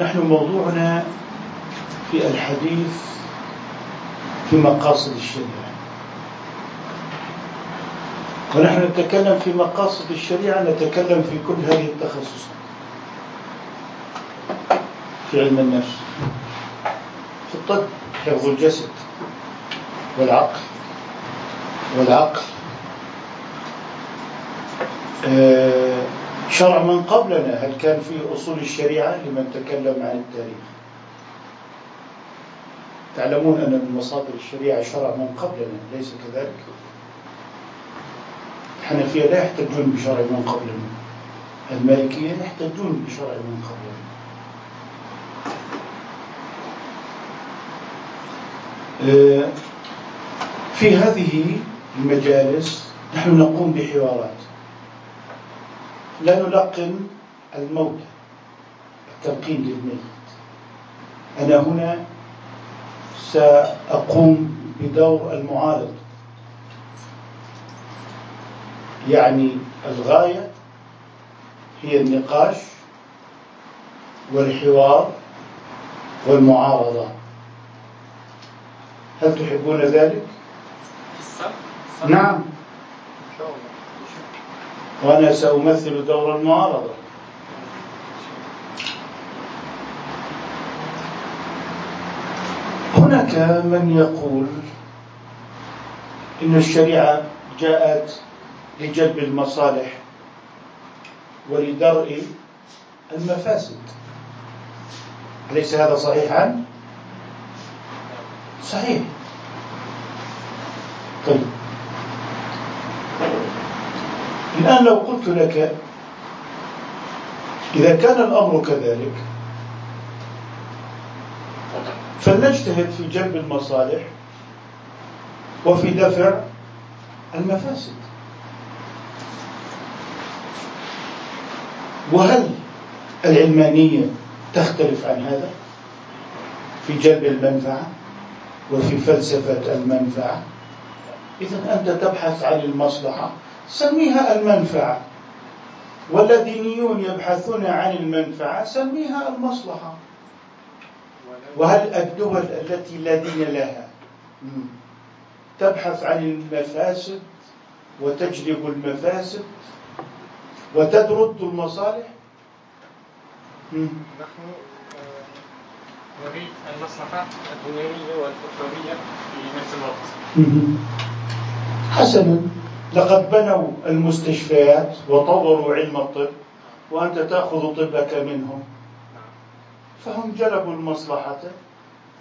نحن موضوعنا في الحديث في مقاصد الشريعة. ونحن نتكلم في مقاصد الشريعة نتكلم في كل هذه التخصصات. في علم النفس في الطب حفظ الجسد والعقل والعقل. آه، شرع من قبلنا هل كان في أصول الشريعة لمن تكلم عن التاريخ؟ تعلمون أن من مصادر الشريعة شرع من قبلنا ليس كذلك؟ الحنفية لا يحتجون بشرع من قبلنا المالكية يحتجون بشرع من قبلنا. آه، في هذه المجالس نحن نقوم بحوارات. لا نلقن الموتى التلقين للميت. أنا هنا سأقوم بدور المعارض. يعني الغاية هي النقاش والحوار والمعارضة. هل تحبون ذلك؟ نعم. وأنا سأمثل دور المعارضة. هناك من يقول إن الشريعة جاءت لجلب المصالح ولدرء المفاسد. أليس هذا صحيحا؟ صحيح طيب الآن لو قلت لك إذا كان الأمر كذلك فلنجتهد في جلب المصالح وفي دفع المفاسد. وهل العلمانية تختلف عن هذا في جلب المنفعة وفي فلسفة المنفعة؟ إذا أنت تبحث عن المصلحة سميها المنفعة. والدينيون يبحثون عن المنفعة سميها المصلحة. وهل الدول التي لا دين لها تبحث عن المفاسد وتجلب المفاسد وتدرد المصالح؟ نحن آه، نريد المصلحة الدنيوية والأخروية في نفس الوقت. حسنا. لقد بنوا المستشفيات وطوروا علم الطب وأنت تأخذ طبك منهم. فهم جلبوا المصلحة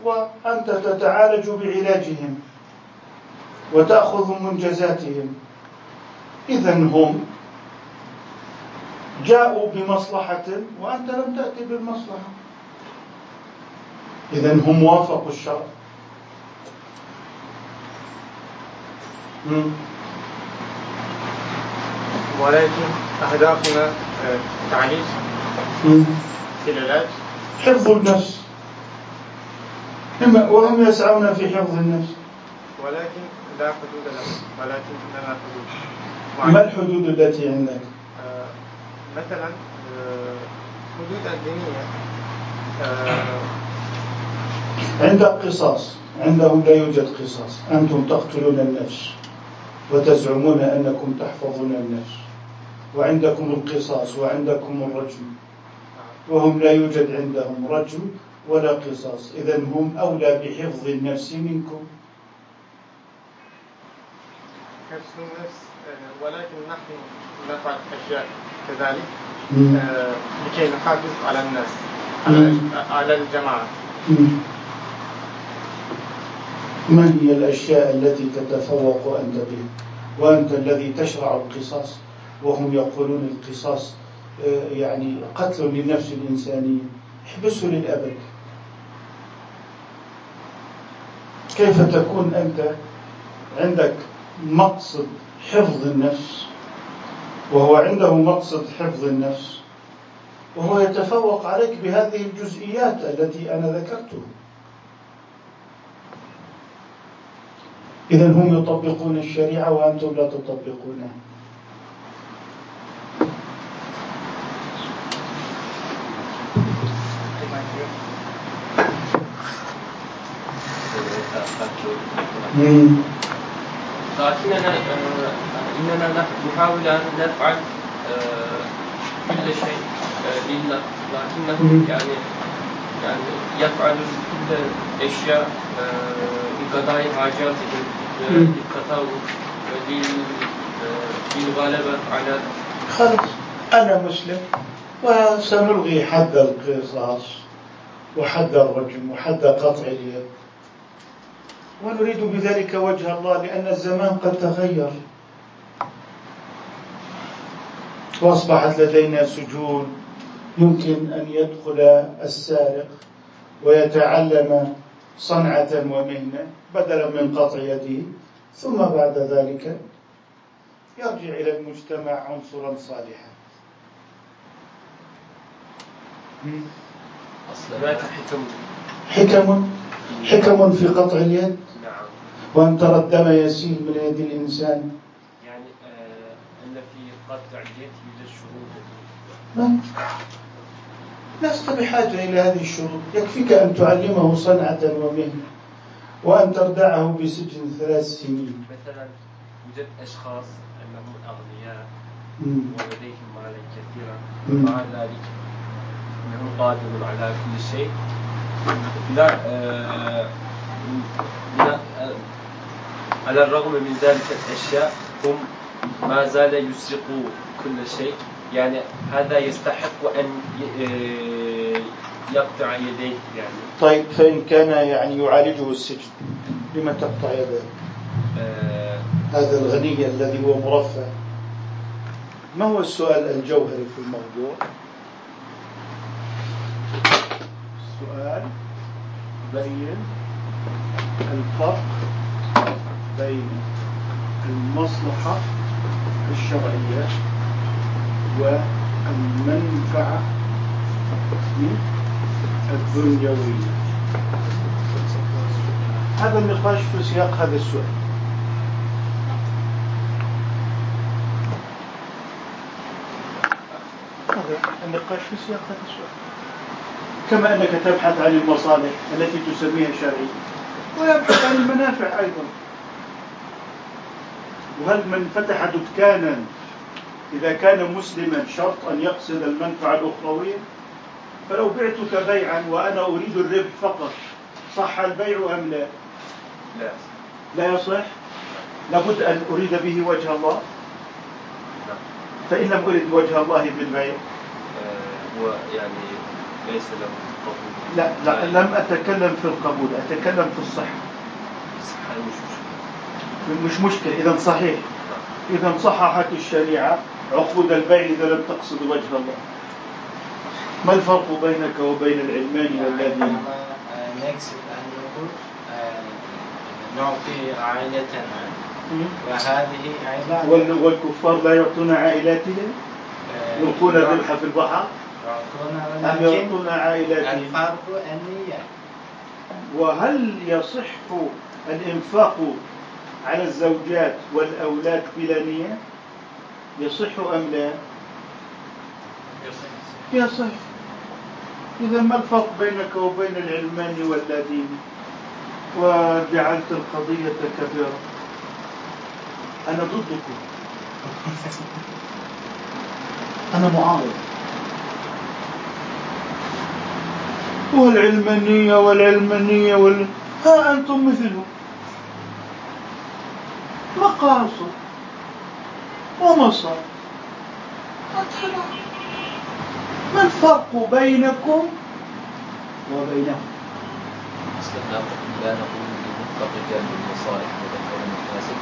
وأنت تتعالج بعلاجهم وتأخذ منجزاتهم إذا هم جاءوا بمصلحة وأنت لم تأتي بالمصلحة. إذا هم وافقوا الشرع. ولكن أهدافنا آه، تعليم العلاج حفظ النفس. وهم يسعون في حفظ النفس. ولكن لا حدود لهم ولكن لنا حدود. ما الحدود التي عندك؟ آه مثلا آه حدود الدينية آه عندك قصاص عندهم لا يوجد قصاص. أنتم تقتلون النفس وتزعمون أنكم تحفظون النفس. وعندكم القصاص وعندكم الرجم. وهم لا يوجد عندهم رجم ولا قصاص. إذا هم أولى بحفظ النفس منكم. حفظ النفس آه، ولكن نحن نفعل أشياء كذلك. آه، لكي نحافظ على الناس على الجماعة. ما هي الأشياء التي تتفوق أنت بها؟ وأنت الذي تشرع القصاص؟ وهم يقولون القصاص آه، يعني قتل للنفس الإنسانية. احبسه للأبد. كيف تكون أنت عندك مقصد حفظ النفس؟ وهو عنده مقصد حفظ النفس. وهو يتفوق عليك بهذه الجزئيات التي أنا ذكرتها. إذا هم يطبقون الشريعة وأنتم لا تطبقونها. لكننا آه، إننا نحاول أن نفعل آه، كل شيء آه، لله. لكنه يعني يعني يفعل كل الاشياء لقضاء حاجاتهم للتفوق للغلبه على خلاص. أنا مسلم وسنلغي حد القصاص وحد الرجم وحد قطع اليد. ونريد بذلك وجه الله لأن الزمان قد تغير. وأصبحت لدينا سجون يمكن أن يدخل السارق ويتعلم صنعة ومهنة بدلا من قطع يده ثم بعد ذلك يرجع إلى المجتمع عنصرا صالحا. هناك حكم حكم حكم في قطع اليد. نعم. وأن ترى الدم يسيل من يد الإنسان. يعني آه أن في قطع اليد يوجد شروط نعم. لست بحاجة إلى هذه الشروط. يكفيك أن تعلمه صنعة ومهنة. وأن تردعه بسجن ثلاث سنين. مثلا يوجد أشخاص أنهم أغنياء ولديهم مالا كثيرا. ومع ذلك أنهم قادر على كل شيء. لا آه لا آه على الرغم من ذلك الأشياء هم ما زال يسرقوا كل شيء يعني هذا يستحق أن آه، يقطع يديه يعني طيب فإن كان يعني يعالجه السجن لما تقطع يديه؟ آه هذا الغني الذي هو مرفه ما هو السؤال الجوهري في الموضوع؟ السؤال بين الفرق بين المصلحة الشرعية والمنفعة الدنيوية. هذا النقاش في سياق هذا السؤال. النقاش في سياق هذا السؤال. كما أنك تبحث عن المصالح التي تسميها شرعية. ويبحث عن المنافع أيضا. وهل من فتح دكانا إذا كان مسلما شرط أن يقصد المنفعة الأخروية؟ فلو بعتك بيعا وأنا أريد الربح فقط صح البيع أم لا؟ لا. لا يصح؟ لابد أن أريد به وجه الله؟ فإن لم أرد وجه الله بالبيع. آه، هو يعني ليس له قبول. لا لا لم أتكلم في القبول أتكلم في الصحة الصحة مش مشكلة. مش مشكلة إذا صحيح. إذا صححت الشريعة عقود البيع إذا لم تقصد وجه الله. ما الفرق بينك وبين العلمان والذين نقصد أن نقول آه، نعطي عائلتنا وهذه عائلات والكفار لا يعطون عائلاتهم؟ آه، يلقون الذبح في البحر؟ أم يعطون عائلاتهم الفرق النية وهل يصح الإنفاق على الزوجات والأولاد بلا نية؟ يصح أم لا؟ يصح. يصح. إذا ما الفرق بينك وبين العلمان واللادين وجعلت القضية كبيرة. أنا ضدكم. أنا معارض والعلمانية والعلمانية وال... ها أنتم مثلهم مقاصد ومصائب ما الفرق بينكم وبينهم؟ لا نقول بمطلق جانب المصالح وذكر المفاسد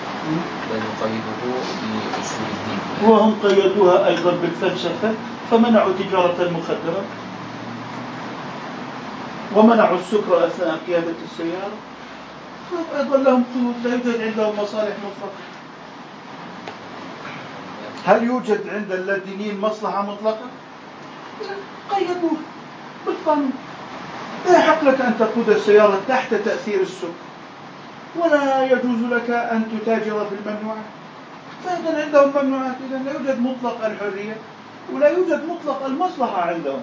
بل نقيده بأصول الدين. وهم قيدوها أيضا بالفلسفة فمنعوا تجارة المخدرات. ومنعوا السكر أثناء قيادة السيارة. أيضا لهم قيود لا يوجد عندهم مصالح مطلقة. هل يوجد عند اللادينيين مصلحة مطلقة؟ قيدوه بالقانون. لا يحق لك أن تقود السيارة تحت تأثير السكر ولا يجوز لك أن تتاجر في الممنوعات. فإذا عندهم ممنوعات إذا لا يوجد مطلق الحرية ولا يوجد مطلق المصلحة عندهم.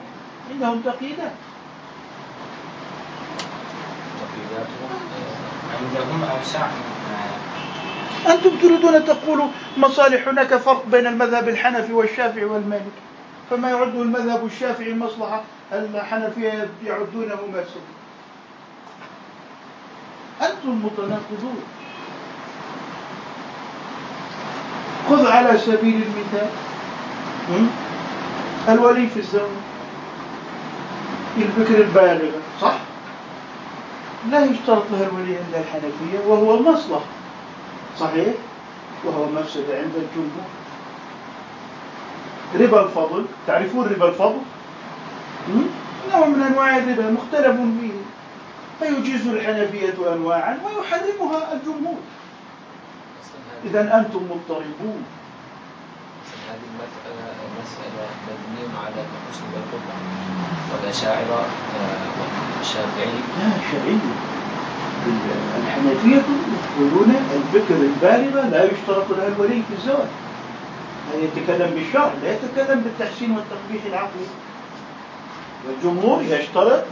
عندهم تقييدات. عندهم أوسع أنتم تريدون تقولوا مصالح هناك فرق بين المذهب الحنفي والشافعي والمالكي فما يعده المذهب الشافعي مصلحة الحنفية يعدونه مفسدة أنتم متناقضون. خذ على سبيل المثال الولي في الزواج البكر البالغة صح؟ لا يشترط له الولي عند الحنفية وهو مصلحة صحيح؟ وهو مفسدة عند الجمهور. ربا الفضل. تعرفون ربا الفضل؟ نوع من أنواع الربا مختلف فيه. فيجيز الحنفية أنواعا ويحرمها الجمهور. إذا أنتم مضطربون. هذه المسألة مسألة مبنية على الحسن والقبة والأشاعرة والشافعي لا شرعي الحنفية يقولون البكر البالغة لا يشترط لها الولي في الزواج. هذا يتكلم بالشرع لا يتكلم بالتحسين والتقبيح العقلي. والجمهور يشترط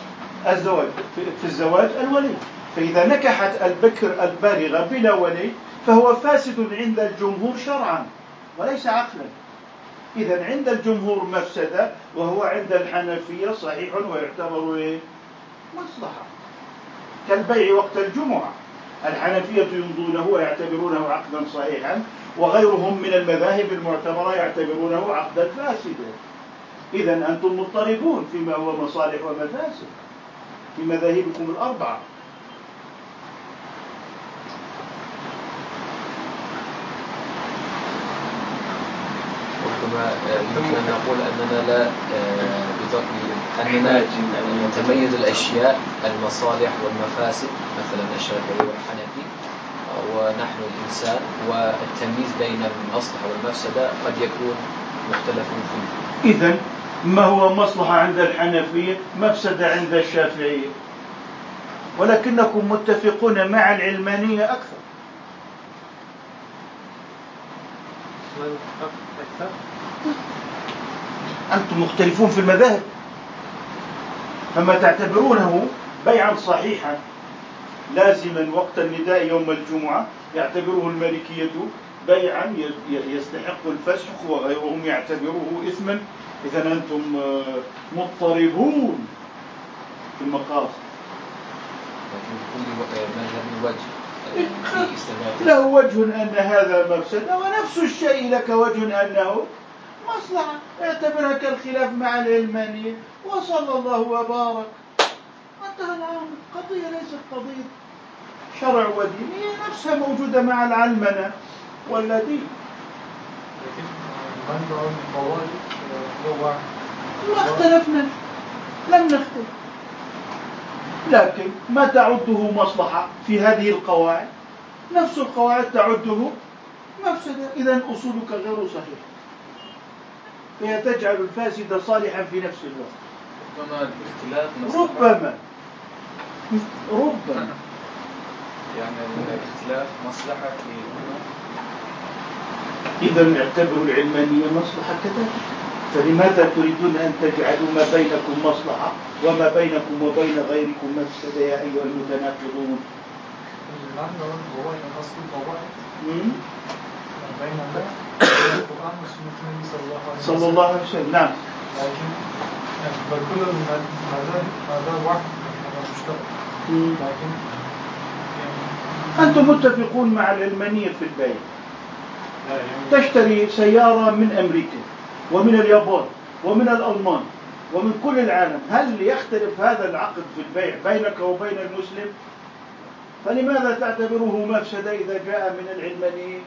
الزواج في الزواج الولي. فإذا نكحت البكر البالغة بلا ولي فهو فاسد عند الجمهور شرعا وليس عقلا. إذا عند الجمهور مفسدة وهو عند الحنفية صحيح ويعتبر إيه؟ مصلحة. كالبيع وقت الجمعة. الحنفية يمضونه ويعتبرونه عقدا صحيحا وغيرهم من المذاهب المعتبرة يعتبرونه عقدا فاسدا. إذا أنتم مضطربون فيما هو مصالح ومفاسد في مذاهبكم الأربعة. أن نقول أننا لا أننا نتميز الأشياء المصالح والمفاسد مثلا الشافعي والحنفي ونحن الإنسان والتمييز بين المصلحة والمفسدة قد يكون مختلف فيه. إذا ما هو مصلحة عند الحنفية مفسدة عند الشافعية ولكنكم متفقون مع العلمانية أكثر. أنتم مختلفون في المذاهب. فما تعتبرونه بيعا صحيحا. لازما وقت النداء يوم الجمعة يعتبره المالكية بيعا يستحق الفسخ وغيرهم يعتبره إثما. إذا أنتم آه، مضطربون في المقاصد. وجه له وجه أن هذا مفسدة ونفس الشيء لك وجه أنه مصلحة. اعتبرها كالخلاف مع العلمانية. وصلى الله وبارك. انتهى الأمر قضية ليست قضية شرع ودين هي نفسها موجودة مع العلمنة والذي ما اختلفنا. لم نختلف. لكن ما تعده مصلحة في هذه القواعد؟ نفس القواعد تعده مفسدة. إذا أصولك غير صحيحة. فهي تجعل الفاسد صالحا في نفس الوقت. ربما الاختلاف ربما. ربما. يعني الاختلاف مصلحة في إذا اعتبروا العلمانية مصلحة كذلك. فلماذا تريدون أن تجعلوا ما بينكم مصلحة وما بينكم وبين غيركم مفسدة يا أيها المتناقضون؟ صلى الله عليه وسلم. نعم. لكن كل المذاهب مذهب واحد لكن أنتم متفقون مع العلمانية في البيع تشتري سيارة من أمريكا ومن اليابان ومن الألمان ومن كل العالم. هل يختلف هذا العقد في البيع بينك وبين المسلم؟ فلماذا تعتبره مفسدة إذا جاء من العلمانيين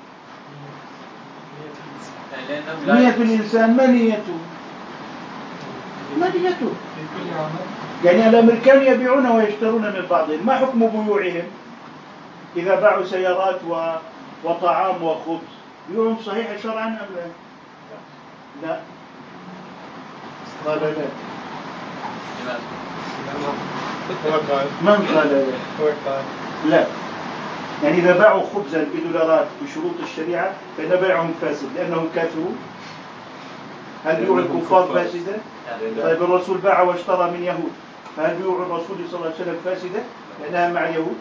نية الإنسان ما نيته؟ ما نيته؟ يعني الأمريكان يبيعون ويشترون من بعضهم ما حكم بيوعهم؟ إذا باعوا سيارات و... وطعام وخبز بيوعهم صحيح شرعا أم لا؟ لا. قال لا من قال لا لا. يعني إذا باعوا خبزا بدولارات بشروط الشريعة فإن بيعهم فاسد لأنهم كافرون هل بيوع الكفار فاسدة؟ طيب الرسول باع واشترى من يهود فهل بيوع الرسول صلى الله عليه وسلم فاسدة؟ لأنها مع اليهود؟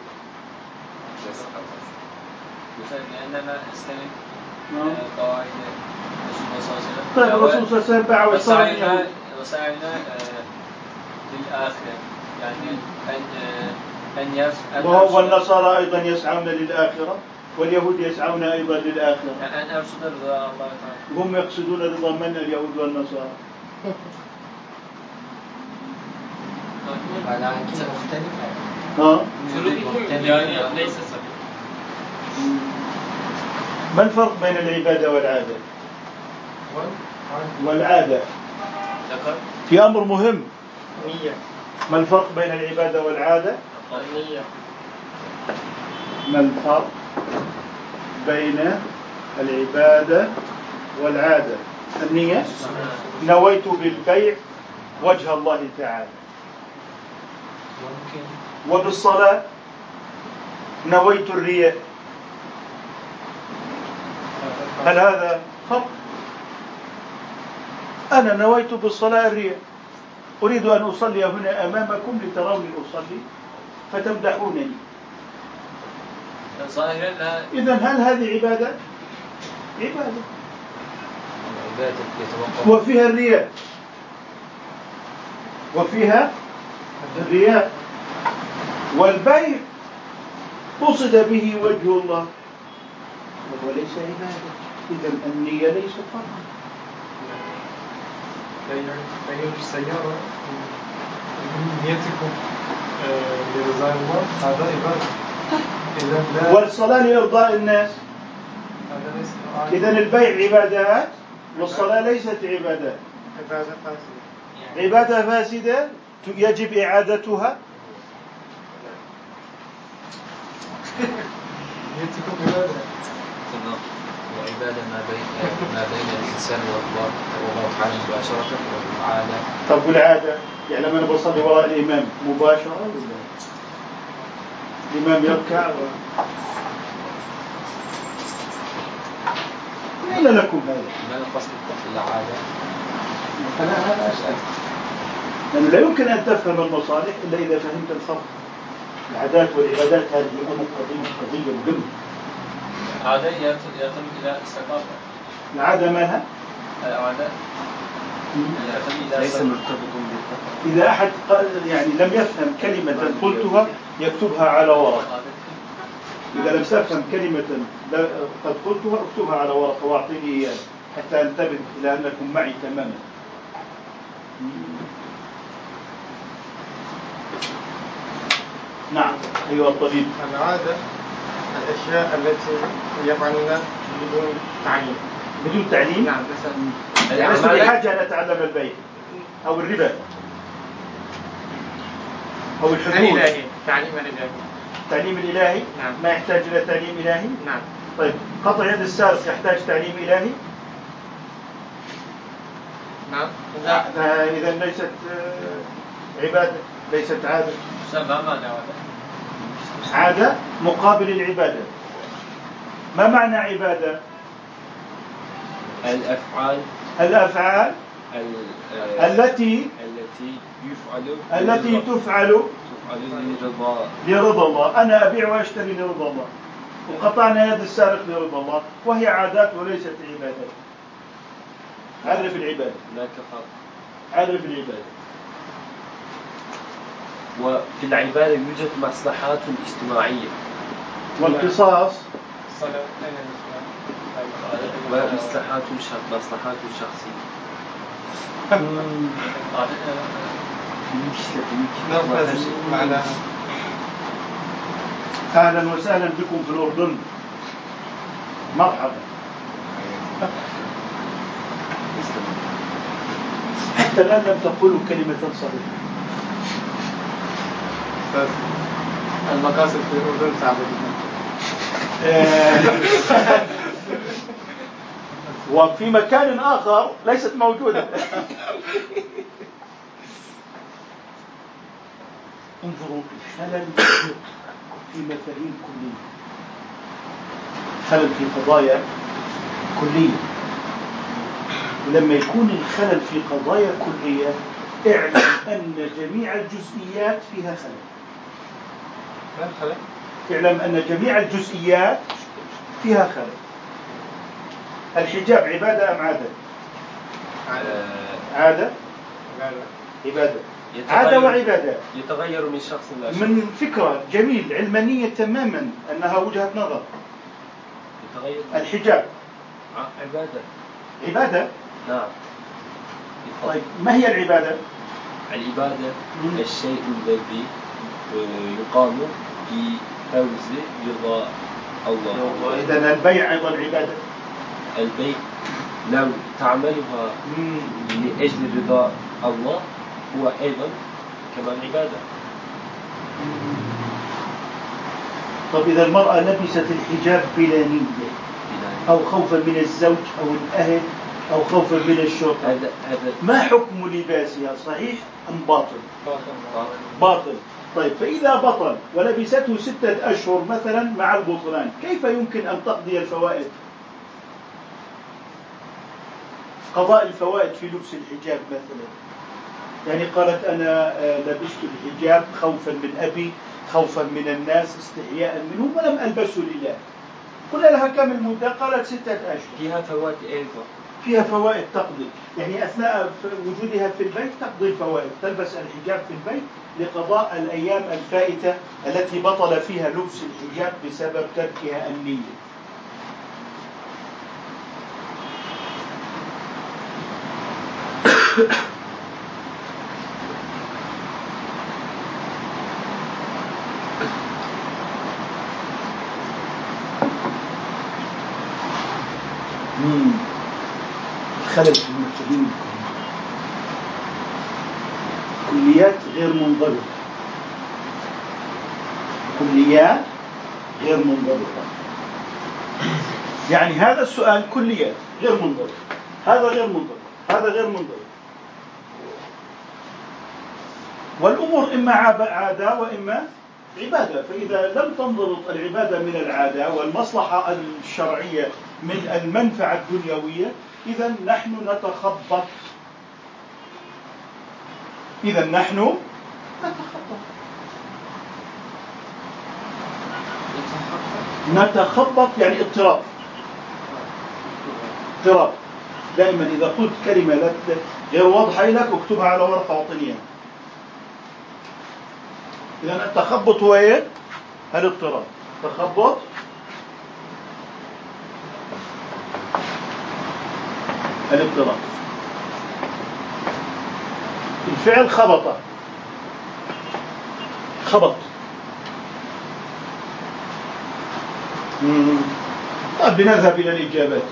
لأننا. قواعد الرسول صلى الله عليه وسلم طيب الرسول صلى الله عليه وسلم باع وسعينا وسعينا للآخرة يعني أن أن يسعى وهو النصارى أيضا يسعون للآخرة واليهود يسعون أيضا للآخرة. أن أقصد رضا الله تعالى. هم يقصدون رضا من؟ اليهود والنصارى. مختلفة. ها؟ يعني ليس ما الفرق بين العبادة والعادة؟ والعادة. في أمر مهم. ما الفرق بين العبادة والعادة؟ النية ما الفرق بين العبادة والعادة؟ النية؟ نويت بالبيع وجه الله تعالى. وبالصلاة نويت الرياء. هل هذا فرق أنا نويت بالصلاة الرياء. أريد أن أصلي هنا أمامكم لتروني أصلي. فتمدحونني. إذا هل هذه عبادة؟ عبادة. وفيها الرياء. وفيها الرياء. والبيع قصد به وجه الله. وهو ليس عبادة. إذا النية ليست فرقا بيع السيارة نيتكم هذا عبادة والصلاة لإرضاء الناس. إذا البيع عبادات والصلاة ليست عبادات. عبادة فاسدة. عبادة فاسدة يجب إعادتها. وعبادة ما بين ما بين الإنسان والله. والله تعالى مباشرة والعادة طب والعادة؟ يعني لما أنا بصلي وراء الإمام مباشرة ولا الإمام يركع و... أين لكم هذا؟ ما القصد العادة؟ أنا أنا أسأل. لأنه لا يمكن أن تفهم المصالح إلا إذا فهمت الفرق العادات والعبادات هذه أمور قضية قضية مهمة العادة يرتمي إلى الثقافة العادة مالها؟ العادة ليس مرتبط إذا أحد يعني لم يفهم كلمة قلتها يكتبها على ورقة إذا لم تفهم كلمة قد قلتها اكتبها على ورقة وأعطيني إياها حتى أنتبه إلى أنكم معي تماما. نعم أيها الطبيب. العادة الأشياء التي يفعلونها بدون تعليم. بدون تعليم؟ نعم مثلا يعني لست بحاجة أن أتعلم البيت أو الربا. أو الحدود الإلهي تعليم الإلهي. التعليم الإلهي؟ نعم. ما يحتاج إلى تعليم إلهي؟ نعم. طيب قطع يد السارق يحتاج تعليم إلهي؟ نعم. إذا ليست عبادة ليست عادة. عادة مقابل العبادة. ما معنى عبادة؟ الأفعال. الأفعال التي التي يفعل التي تفعل لرضا لرضا الله. أنا أبيع وأشتري لرضا الله. وقطعنا يد السارق لرضا الله. وهي عادات وليست عبادات. عرف العبادة. هناك فرق عرف العبادة. وفي العبادة يوجد مصلحات اجتماعية. والقصاص. ومصلحات مصلحات شخصية. أهلا وسهلا بكم في الأردن. مرحبا. حتى الان لم تقولوا كلمة صريحه المقاصد في الأردن صعبة جدا. وفي مكان آخر ليست موجودة. انظروا الخلل في مفاهيم كلية؟ خلل في قضايا كلية. ولما يكون الخلل في قضايا كلية اعلم أن جميع الجزئيات فيها خلل. الخلل؟ اعلم أن جميع الجزئيات فيها خلل. الحجاب عبادة أم عادة؟ عادة. عبادة. عادة وعبادة. يتغير من شخص إلى شخص. من فكرة جميل علمانية تماما أنها وجهة نظر. يتغير الحجاب. عبادة. عبادة؟ نعم. طيب ما هي العبادة؟ العبادة الشيء الذي آه، يقام بفوز رضا الله. إذا البيع أيضا عبادة. البيع لو تعملها لأجل رضا الله هو أيضا كمان عبادة. طب إذا المرأة لبست الحجاب بلا نية أو خوفا من الزوج أو الأهل أو خوفا من الشرطة هذا هذا ما حكم لباسها؟ صحيح أم باطل؟ باطل. باطل. طيب فإذا بطل ولبسته ستة أشهر مثلا مع البطلان كيف يمكن أن تقضي الفوائد؟ قضاء الفوائد في لبس الحجاب مثلا. يعني قالت أنا آه، لبست الحجاب خوفا من أبي خوفا من الناس استحياء منهم ولم ألبسه لله. قلنا لها كم المدة؟ قالت ستة أشهر. فيها فوائد أيضا. فيها فوائد تقضي. يعني أثناء وجودها في البيت تقضي الفوائد. تلبس الحجاب في البيت لقضاء الأيام الفائتة التي بطل فيها لبس الحجاب بسبب تركها النية. خلل في المفاهيم كليات غير منضبطة. كليات غير منضبطة. يعني هذا السؤال كليات غير منضبط هذا غير منضبط هذا غير منضبط والأمور إما عادة وإما عبادة. فإذا لم تنضبط العبادة من العادة والمصلحة الشرعية من المنفعة الدنيوية إذا نحن نتخبط. إذا نحن نتخبط. نتخبط يعني اضطراب. اضطراب. دائما إذا قلت كلمة غير واضحة لك اكتبها على ورقة وطنية. إذا التخبط هو إيه؟ الاضطراب. تخبط الاضطراب. الفعل خبط. خبط. طيب لنذهب إلى الإجابات.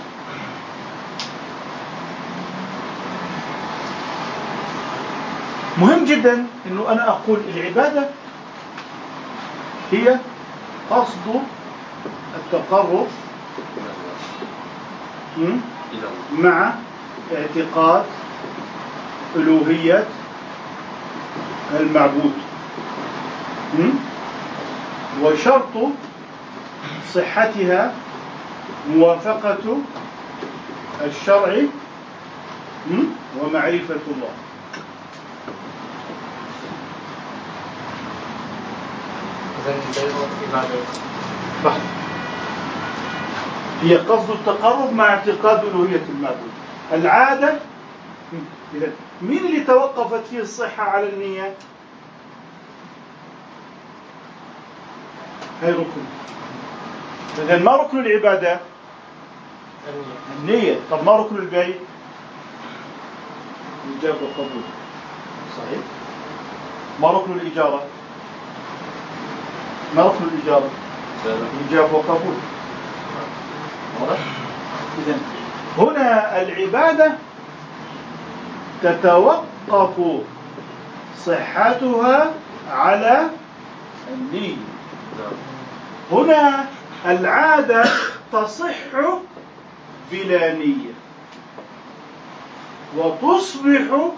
مهم جدا أنه أنا أقول العبادة هي قصد التقرب مع اعتقاد ألوهية المعبود. وشرط صحتها موافقة الشرع ومعرفة الله. هي قصد التقرب مع اعتقاد ألوهية المعبود. العادة إذا مين اللي توقفت فيه الصحة على النية؟ هي ركن إذا ما ركن العبادة؟ النية طب ما ركن البيع؟ إيجاب وقبول صحيح ما ركن الإجارة؟ ما ركن الإجارة؟ إيجاب وقبول إذا هنا العبادة تتوقف صحتها على النية هنا العادة تصح بلا نية. وتصبح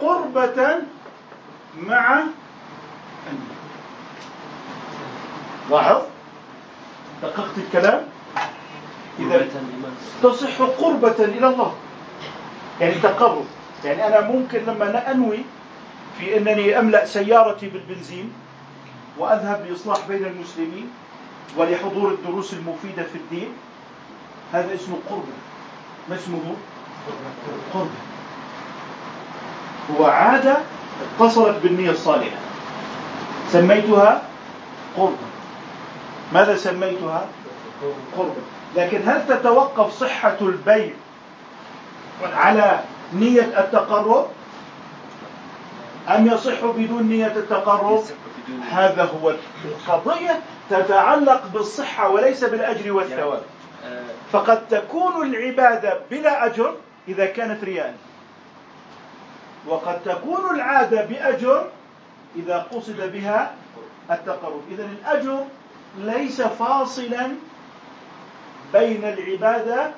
قربة مع النية. لاحظ؟ دققت الكلام؟ إذا تصح قربة إلى الله. يعني تقرب. يعني أنا ممكن لما أنوي في أنني أملأ سيارتي بالبنزين وأذهب لإصلاح بين المسلمين ولحضور الدروس المفيدة في الدين هذا اسمه قربة. ما اسمه؟ قربة. هو عادة اتصلت بالنية الصالحة. سميتها قربة. ماذا سميتها؟ قربة. لكن هل تتوقف صحة البيع على نية التقرب؟ أم يصح بدون نية التقرب؟ هذا هو القضية تتعلق بالصحة وليس بالأجر والثواب. آه. فقد تكون العبادة بلا أجر إذا كانت رياء. وقد تكون العادة بأجر إذا قصد بها التقرب. إذا الأجر ليس فاصلا بين العبادة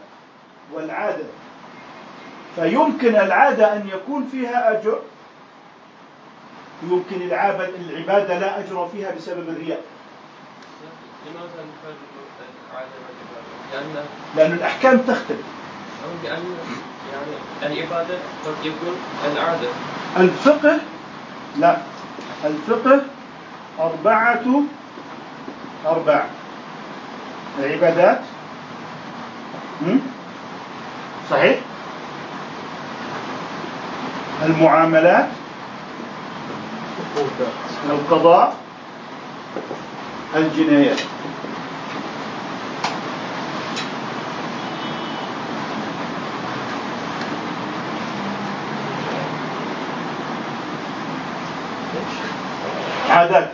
والعادة. فيمكن العادة أن يكون فيها أجر يمكن العبادة لا أجر فيها بسبب الرياء؟ لأن الأحكام تختلف. يعني العبادة قد يكون العادة. الفقه لا. الفقه أربعة أربعة. العبادات صحيح؟ المعاملات؟ القضاء؟ الجنايات؟ عادات.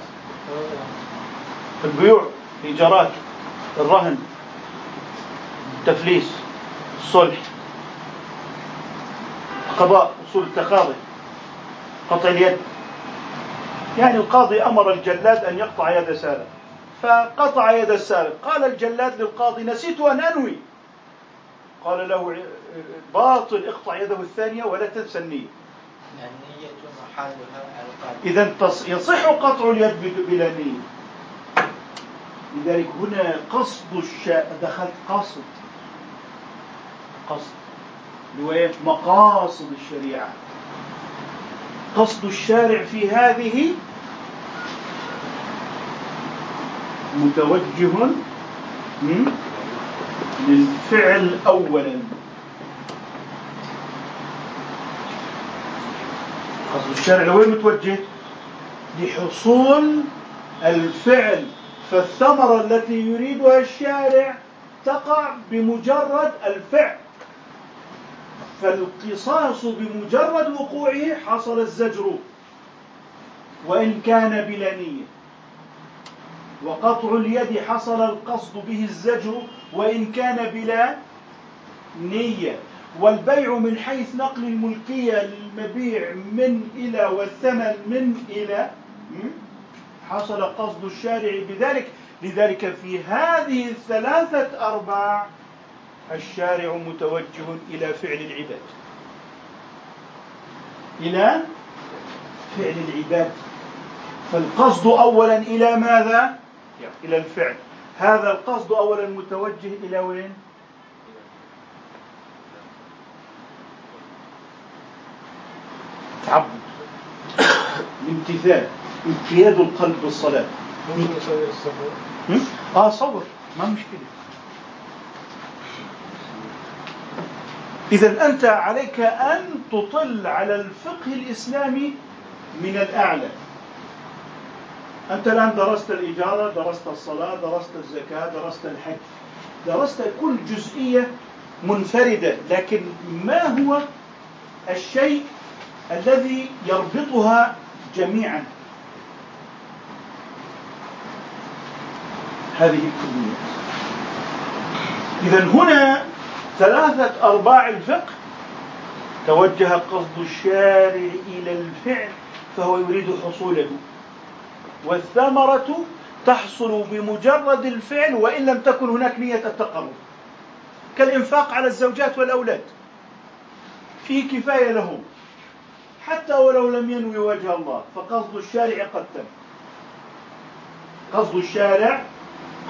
البيوع الإيجارات الرهن. التفليس الصلح قضاء أصول التقاضي قطع اليد. يعني القاضي أمر الجلاد أن يقطع يد سارق فقطع يد السارق قال الجلاد للقاضي نسيت أن أنوي. قال له باطل اقطع يده الثانية ولا تنسى النية. إذا يصح قطع اليد بلا نية. لذلك هنا قصد الشاء دخلت قصد. قصد. رواية مقاصد الشريعة. قصد الشارع في هذه متوجه للفعل أولا. قصد الشارع وين متوجه؟ لحصول الفعل. فالثمرة التي يريدها الشارع تقع بمجرد الفعل. فالقصاص بمجرد وقوعه حصل الزجر وإن كان بلا نية. وقطع اليد حصل القصد به الزجر وإن كان بلا نية. والبيع من حيث نقل الملكية للمبيع من إلى والثمن من إلى حصل قصد الشارع بذلك. لذلك في هذه الثلاثة أرباع الشارع متوجه إلى فعل العباد. إلى فعل العباد. فالقصد أولا إلى ماذا؟ إلى الفعل. هذا القصد أولا متوجه إلى وين؟ تعبد. الامتثال. انقياد القلب بالصلاة. ممكن آه صبر. ما مشكلة. إذا أنت عليك أن تطل على الفقه الإسلامي من الأعلى. أنت الآن درست الإجارة درست الصلاة درست الزكاة درست الحج. درست كل جزئية منفردة لكن ما هو الشيء الذي يربطها جميعا؟ هذه الكليات إذا هنا ثلاثة أرباع الفقه توجه قصد الشارع إلى الفعل فهو يريد حصوله والثمرة تحصل بمجرد الفعل وإن لم تكن هناك نية التقرب. كالإنفاق على الزوجات والأولاد. فيه كفاية لهم. حتى ولو لم ينوي وجه الله فقصد الشارع قد تم. قصد الشارع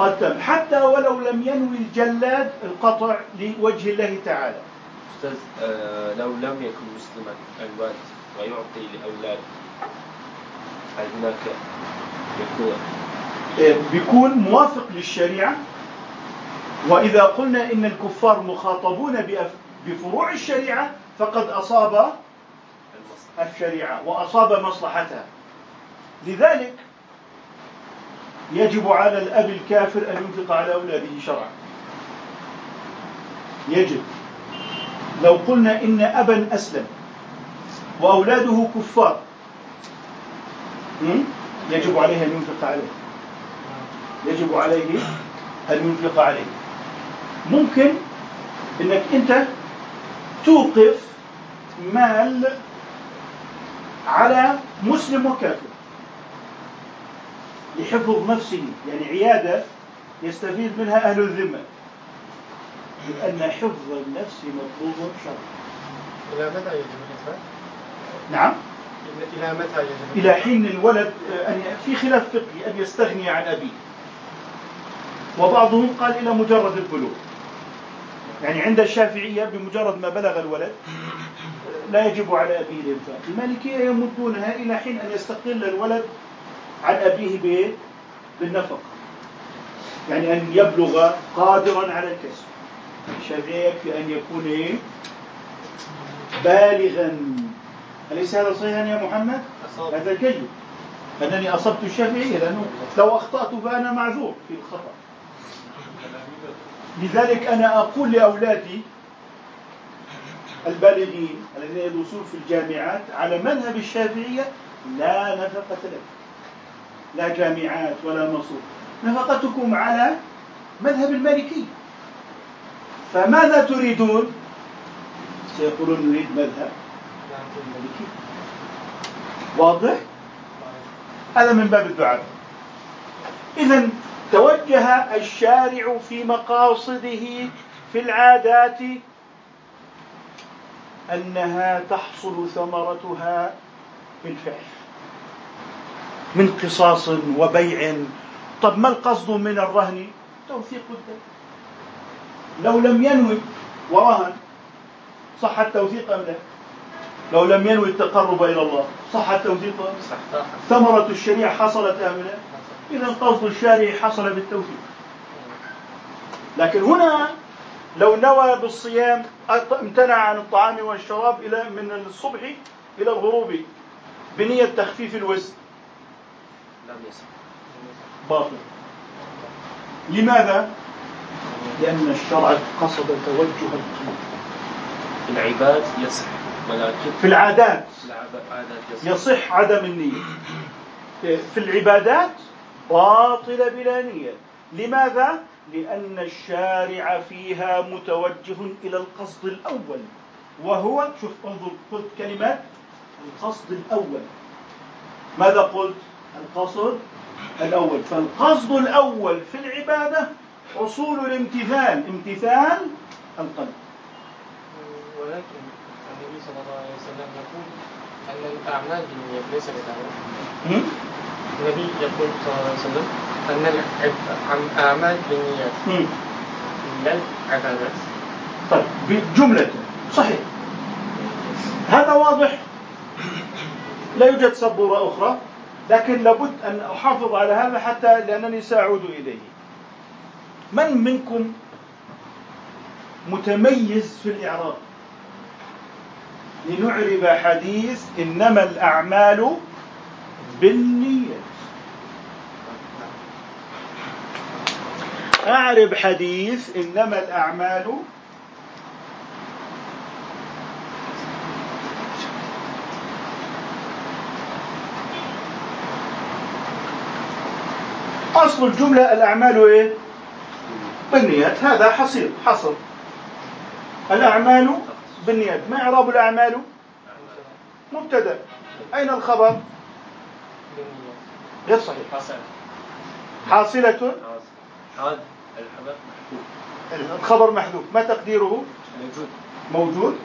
قد تم حتى ولو لم ينوي الجلاد القطع لوجه الله تعالى. أستاذ آه لو لم يكن مسلما الوالد ويعطي لأولاده هل هناك يكون إيه، بيكون موافق للشريعة. وإذا قلنا إن الكفار مخاطبون بفروع الشريعة فقد أصاب الشريعة وأصاب مصلحتها. لذلك يجب على الأب الكافر أن ينفق على أولاده شرعا. يجب. لو قلنا إن أبا أسلم وأولاده كفار يجب عليه أن ينفق عليه. يجب عليه أن ينفق عليه. ممكن أنك أنت توقف مال على مسلم وكافر. لحفظ نفسه يعني عيادة يستفيد منها أهل الذمة. لأن حفظ النفس مطلوب شرعا. إلى متى يجب الإنفاق؟ نعم. إلى متى يجب إلى حين الولد أن في خلاف فقهي أن يستغني عن أبيه. وبعضهم قال إلى مجرد البلوغ. يعني عند الشافعية بمجرد ما بلغ الولد لا يجب على أبيه الإنفاق. المالكية يمدونها إلى حين أن يستقل الولد عن أبيه بالنفقة يعني أن يبلغ قادرا على الكسب الشافعية يكفي أن يكون إيه؟ بالغا أليس هذا صحيحا يا محمد؟ أصاب. هذا جيد أنني أصبت الشافعية لأنه لو أخطأت فأنا معذور في الخطأ لذلك أنا أقول لأولادي البالغين الذين يدرسون في الجامعات على مذهب الشافعية لا نفقة لك لا جامعات ولا مصروف نفقتكم على مذهب المالكي. فماذا تريدون؟ سيقولون نريد مذهب المالكي. واضح؟ هذا من باب الدعاء. إذا توجه الشارع في مقاصده في العادات أنها تحصل ثمرتها بالفعل. من قصاص وبيع. طب ما القصد من الرهن؟ توثيق الدين لو لم ينوي ورهن صح التوثيق أم لا؟ لو لم ينوي التقرب إلى الله صح التوثيق ثمرة الشريعة حصلت أم لا؟ إذا قصد الشارع حصل بالتوثيق. لكن هنا لو نوى بالصيام امتنع عن الطعام والشراب إلى من الصبح إلى الغروب بنية تخفيف الوزن. باطل. لماذا؟ لأن الشرع قصد توجه العباد يصح ولكن في العادات. يصح, يصح عدم النية. في العبادات باطلة بلا نية. لماذا؟ لأن الشارع فيها متوجه إلى القصد الأول. وهو شوف انظر قلت كلمات القصد الأول. ماذا قلت؟ القصد الأول. فالقصد الأول في العبادة حصول الامتثال امتثال القلب. ولكن النبي صلى الله عليه وسلم يقول أن الأعمال بالنيات ليس بالأعمال النبي يقول صلى الله عليه وسلم أن الأعمال بالنيات لا العبادات. طيب جملة صحيح. هذا واضح؟ لا يوجد سبورة أخرى؟ لكن لابد أن أحافظ على هذا حتى لأنني سأعود إليه. من منكم متميز في الإعراب؟ لنعرب حديث إنما الأعمال بالنية أعرب حديث إنما الأعمال أصل الجملة الأعمال إيه؟ بالنيات. هذا حصير حصر الأعمال بالنيات. ما إعراب الأعمال؟ مبتدأ. أين الخبر؟ غير صحيح. حاصلة؟ الخبر محذوف. ما تقديره؟ موجود. موجود.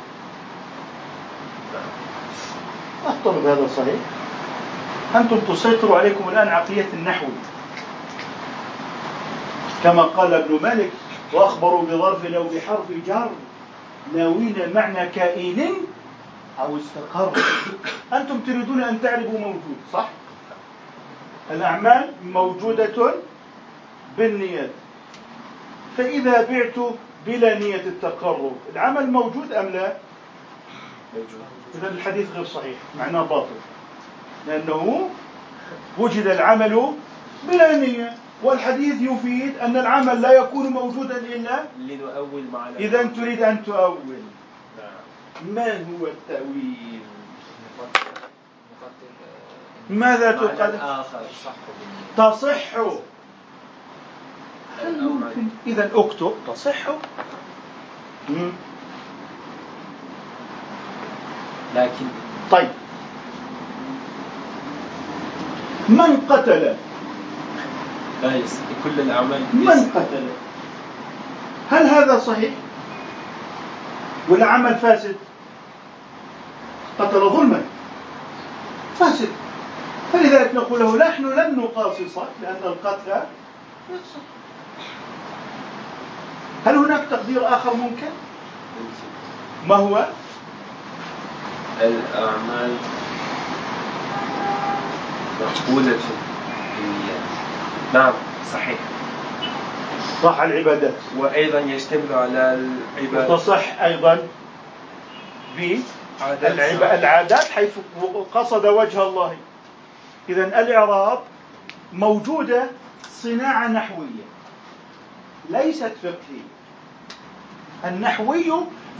أفترض هذا صحيح. أنتم تسيطروا عليكم الآن عقلية النحو. كما قال ابن مالك وأخبروا بظرف أو بحرف جر ناوين معنى كائن أو استقر أنتم تريدون أن تعرفوا موجود صح؟ الأعمال موجودة بالنيات فإذا بعت بلا نية التقرب العمل موجود أم لا؟ إذا الحديث غير صحيح معناه باطل لأنه وجد العمل بلا نية والحديث يفيد أن العمل لا يكون موجودا إلا لنؤول مع إذا تريد أن تؤول. نعم. ما هو التأويل؟ ماذا تقدم؟ تصح هل ممكن؟ إذا اكتب. تصح. لكن طيب. من قتل؟ كل الأعمال من قتل؟ هل هذا صحيح؟ ولا عمل فاسد؟ قتل ظلما؟ فاسد. فلذلك نقول له نحن لن نقاصصك لأن القتل هل هناك تقدير آخر ممكن؟ ما هو؟ الأعمال مقبولة نعم صحيح. صح العبادات. وأيضا يشتمل على العبادات. وتصح أيضا بالعادات حيث قصد وجه الله. إذا الإعراب موجودة صناعة نحوية ليست فقهية. النحوي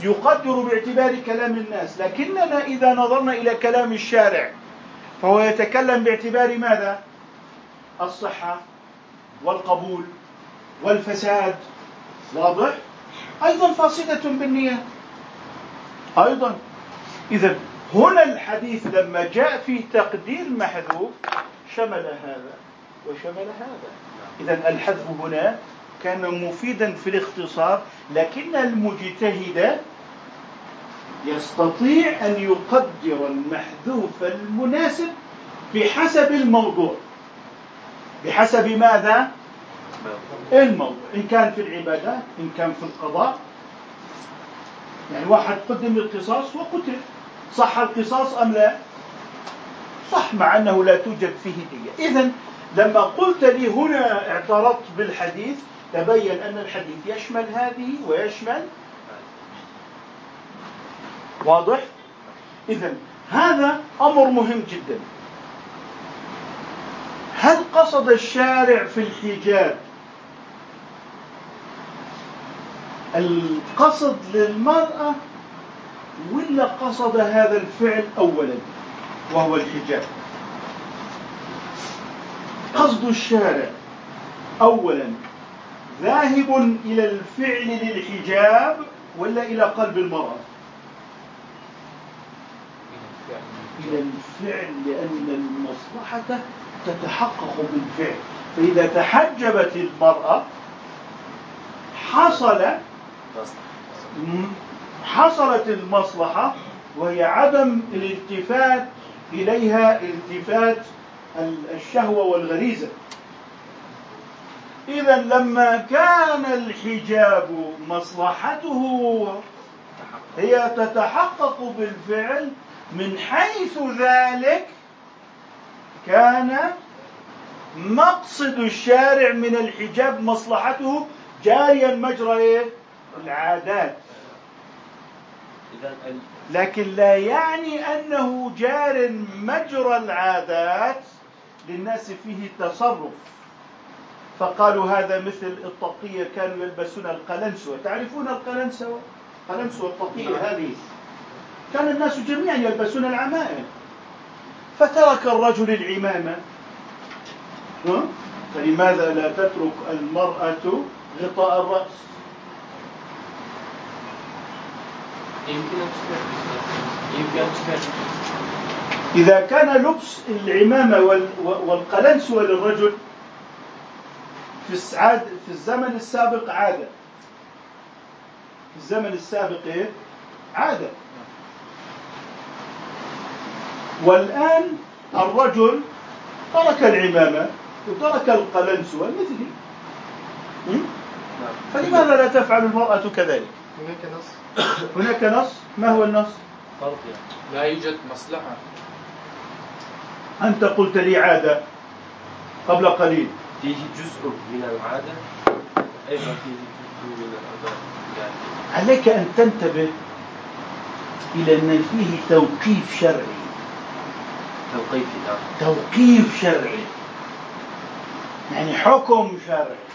يقدر باعتبار كلام الناس لكننا إذا نظرنا إلى كلام الشارع فهو يتكلم باعتبار ماذا؟ الصحة والقبول والفساد. واضح؟ أيضا فاسدة بالنية. أيضا. إذا هنا الحديث لما جاء في تقدير محذوف شمل هذا وشمل هذا. إذا الحذف هنا كان مفيدا في الاختصار لكن المجتهد يستطيع أن يقدر المحذوف المناسب بحسب الموضوع. بحسب ماذا؟ الموضوع إن كان في العبادات إن كان في القضاء يعني واحد قدم القصاص وقتل صح القصاص أم لا؟ صح مع أنه لا توجد فيه دية إذا لما قلت لي هنا اعترضت بالحديث تبين أن الحديث يشمل هذه ويشمل واضح؟ إذا هذا أمر مهم جدا هل قصد الشارع في الحجاب؟ القصد للمرأة ولا قصد هذا الفعل أولا وهو الحجاب؟ قصد الشارع أولا ذاهب إلى الفعل للحجاب ولا إلى قلب المرأة؟ إلى الفعل لأن المصلحة تتحقق بالفعل. فإذا تحجبت المرأة حصل حصلت المصلحة وهي عدم الالتفات إليها التفات الشهوة والغريزة. إذا لما كان الحجاب مصلحته هي تتحقق بالفعل من حيث ذلك كان مقصد الشارع من الحجاب مصلحته جاريا مجرى إيه؟ العادات. لكن لا يعني أنه جار مجرى العادات للناس فيه تصرف فقالوا هذا مثل الطقية كانوا يلبسون القلنسوة. تعرفون القلنسوة؟ قلنسوة الطقية نعم. هذه. كان الناس جميعا يلبسون العمائم. فترك الرجل العمامة. فلماذا لا تترك المرأة غطاء الرأس؟ إذا كان لبس العمامة والقلنسوة للرجل في السعاد في الزمن السابق عادة. في الزمن السابق إيه؟ عادة. والآن الرجل ترك العمامة وترك القلنسوة مثلي فلماذا لا تفعل المرأة كذلك؟ هناك نص. هناك نص؟ ما هو النص؟ فرض لا يوجد مصلحة. أنت قلت لي عادة قبل قليل. فيه جزء من العادة. أيضا فيه جزء من يعني عليك أن تنتبه إلى أن فيه توقيف شرعي. توقيف توقيف شرعي. يعني حكم شرعي.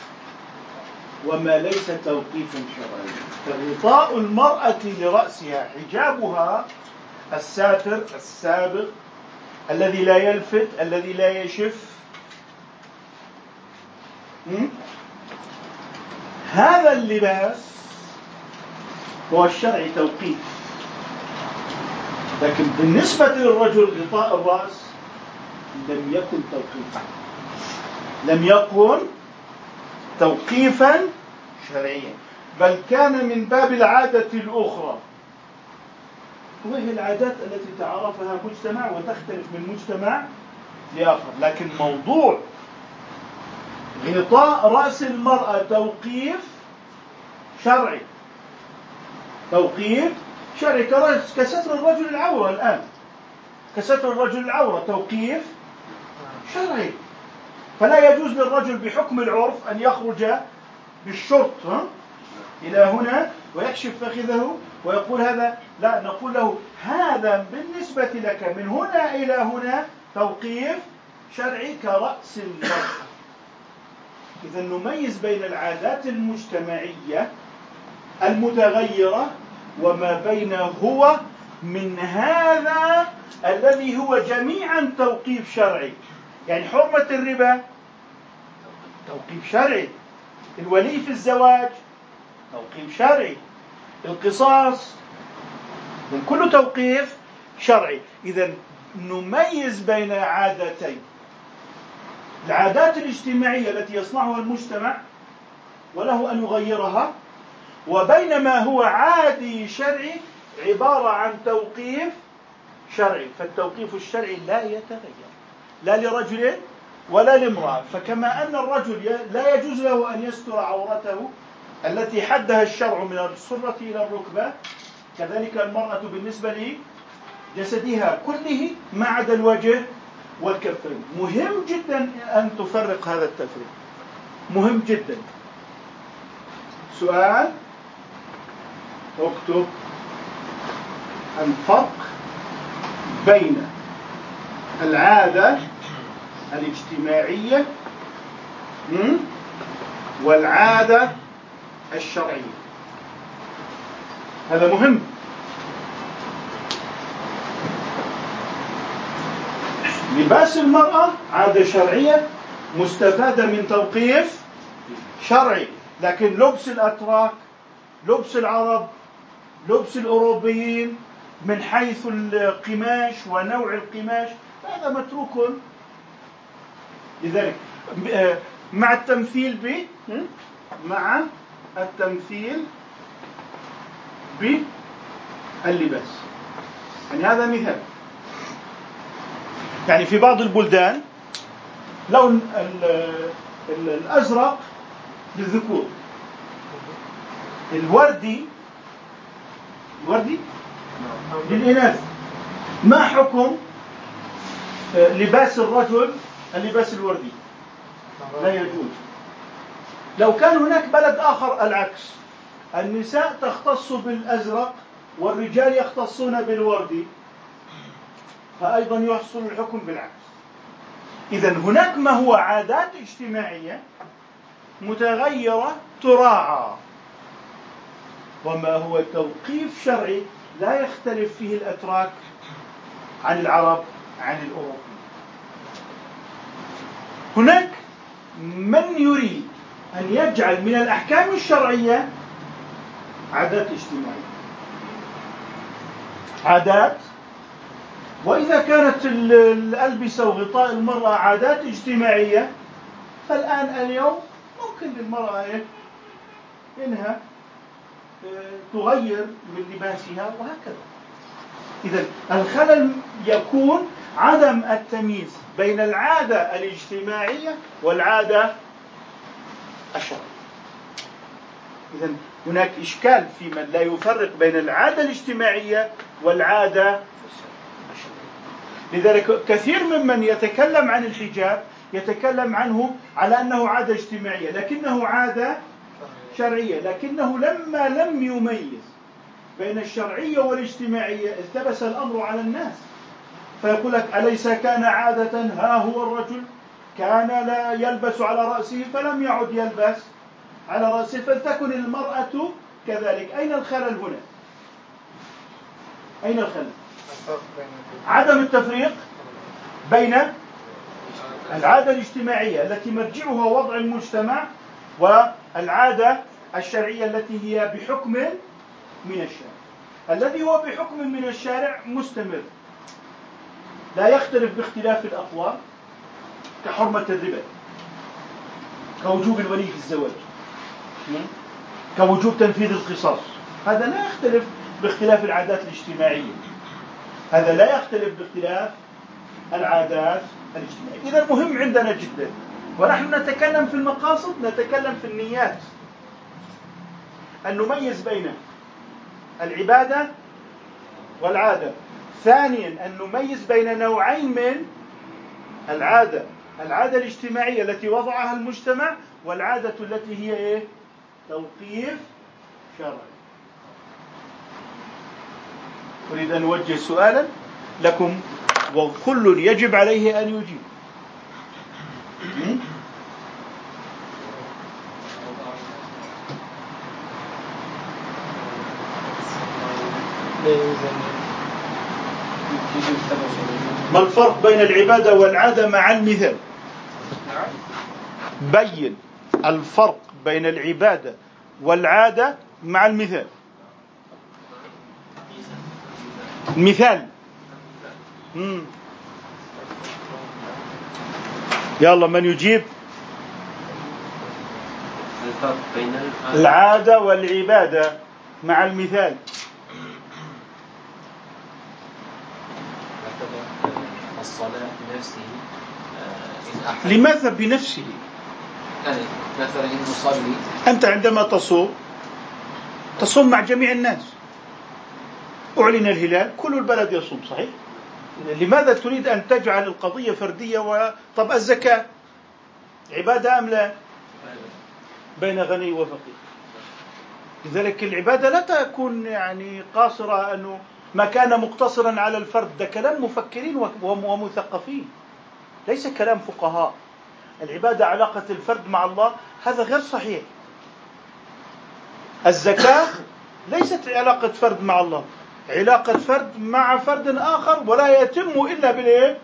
وما ليس توقيفا شرعيا. فغطاء المرأة لرأسها حجابها الساتر السابق الذي لا يلفت الذي لا يشف. هذا اللباس هو الشرع توقيف. لكن بالنسبة للرجل غطاء الرأس لم يكن توقيفا. لم يكن توقيفا شرعيا. بل كان من باب العادة الأخرى. وهي العادات التي تعرفها مجتمع وتختلف من مجتمع لآخر. لكن موضوع غطاء رأس المرأة توقيف شرعي. توقيف شرعي كستر الرجل العورة الآن. كستر الرجل العورة توقيف شرعي. فلا يجوز للرجل بحكم العرف أن يخرج بالشرط إلى هنا ويكشف فخذه ويقول هذا. لا نقول له هذا بالنسبة لك من هنا إلى هنا توقيف شرعي كرأس المرأة إذا نميز بين العادات المجتمعية المتغيرة وما بين هو من هذا الذي هو جميعا توقيف شرعي. يعني حرمة الربا توقيف شرعي. الولي في الزواج توقيف شرعي. القصاص من كل توقيف شرعي. إذا نميز بين عادتين. العادات الاجتماعية التي يصنعها المجتمع وله أن يغيرها وبين ما هو عادي شرعي عبارة عن توقيف شرعي فالتوقيف الشرعي لا يتغير لا لرجل ولا لامرأة فكما أن الرجل لا يجوز له أن يستر عورته التي حدها الشرع من السرة إلى الركبة كذلك المرأة بالنسبة لجسدها كله ما عدا الوجه والكفين. مهم جدا أن تفرق هذا التفريق. مهم جدا. سؤال؟ اكتب الفرق بين العادة الاجتماعية والعادة الشرعية. هذا مهم. لباس المرأة عادة شرعية مستفادة من توقيف شرعي لكن لبس الأتراك لبس العرب لبس الأوروبيين من حيث القماش ونوع القماش هذا متروك. لذلك مع التمثيل ب مع التمثيل باللباس يعني هذا مثال. يعني في بعض البلدان لون الأزرق للذكور. الوردي الوردي للإناث. ما حكم آه، لباس الرجل اللباس الوردي؟ لا يجوز. لو كان هناك بلد آخر العكس النساء تختص بالأزرق والرجال يختصون بالوردي فأيضا يحصل الحكم بالعكس. إذا هناك ما هو عادات اجتماعية متغيرة تراعى. وما هو توقيف شرعي لا يختلف فيه الأتراك عن العرب عن الأوروبيين. هناك من يريد أن يجعل من الأحكام الشرعية عادات اجتماعية. عادات. وإذا كانت الألبسة وغطاء المرأة عادات اجتماعية فالآن اليوم ممكن للمرأة إنها آه، تغير من لباسها وهكذا. إذا الخلل يكون عدم التمييز بين العادة الاجتماعية والعادة الشرعية. إذا هناك إشكال في من لا يفرق بين العادة الاجتماعية والعادة لذلك كثير ممن يتكلم عن الحجاب يتكلم عنه على أنه عادة اجتماعية لكنه عادة شرعية لكنه لما لم يميز بين الشرعية والاجتماعية التبس الأمر على الناس. فيقول لك أليس كان عادة ها هو الرجل؟ كان لا يلبس على رأسه فلم يعد يلبس على رأسه فلتكن المرأة كذلك. أين الخلل هنا؟ أين الخلل؟ عدم التفريق بين العادة الاجتماعية التي مرجعها وضع المجتمع والعادة الشرعية التي هي بحكم من الشارع. الذي هو بحكم من الشارع مستمر. لا يختلف باختلاف الأقوال كحرمة الربا كوجوب الولي في الزواج كوجوب تنفيذ القصاص. هذا لا يختلف باختلاف العادات الاجتماعية. هذا لا يختلف باختلاف العادات الاجتماعية. إذا مهم عندنا جدا ونحن نتكلم في المقاصد نتكلم في النيات. أن نميز بين العبادة والعادة. ثانيا أن نميز بين نوعين من العادة. العادة الاجتماعية التي وضعها المجتمع والعادة التي هي إيه؟ توقيف شرعي. أريد أن أوجه سؤالا لكم وكل يجب عليه أن يجيب. ما الفرق بين العبادة والعادة مع المثال بين الفرق بين العبادة والعادة مع المثال مثال. مم. يلا من يجيب؟ العادة والعبادة مع المثال. الصلاة بنفسه آه، لماذا بنفسه؟ يعني مثلا إن نصلي أنت عندما تصوم تصوم مع جميع الناس أعلن الهلال كل البلد يصوم صحيح؟ لماذا تريد أن تجعل القضية فردية و... طب الزكاة عبادة أم لا؟ بين غني وفقير لذلك العبادة لا تكون يعني قاصرة أنه ما كان مقتصرا على الفرد ده كلام مفكرين ومثقفين. ليس كلام فقهاء. العبادة علاقة الفرد مع الله هذا غير صحيح. الزكاة ليست علاقة فرد مع الله. علاقة فرد مع فرد آخر ولا يتم إلا بالإيه؟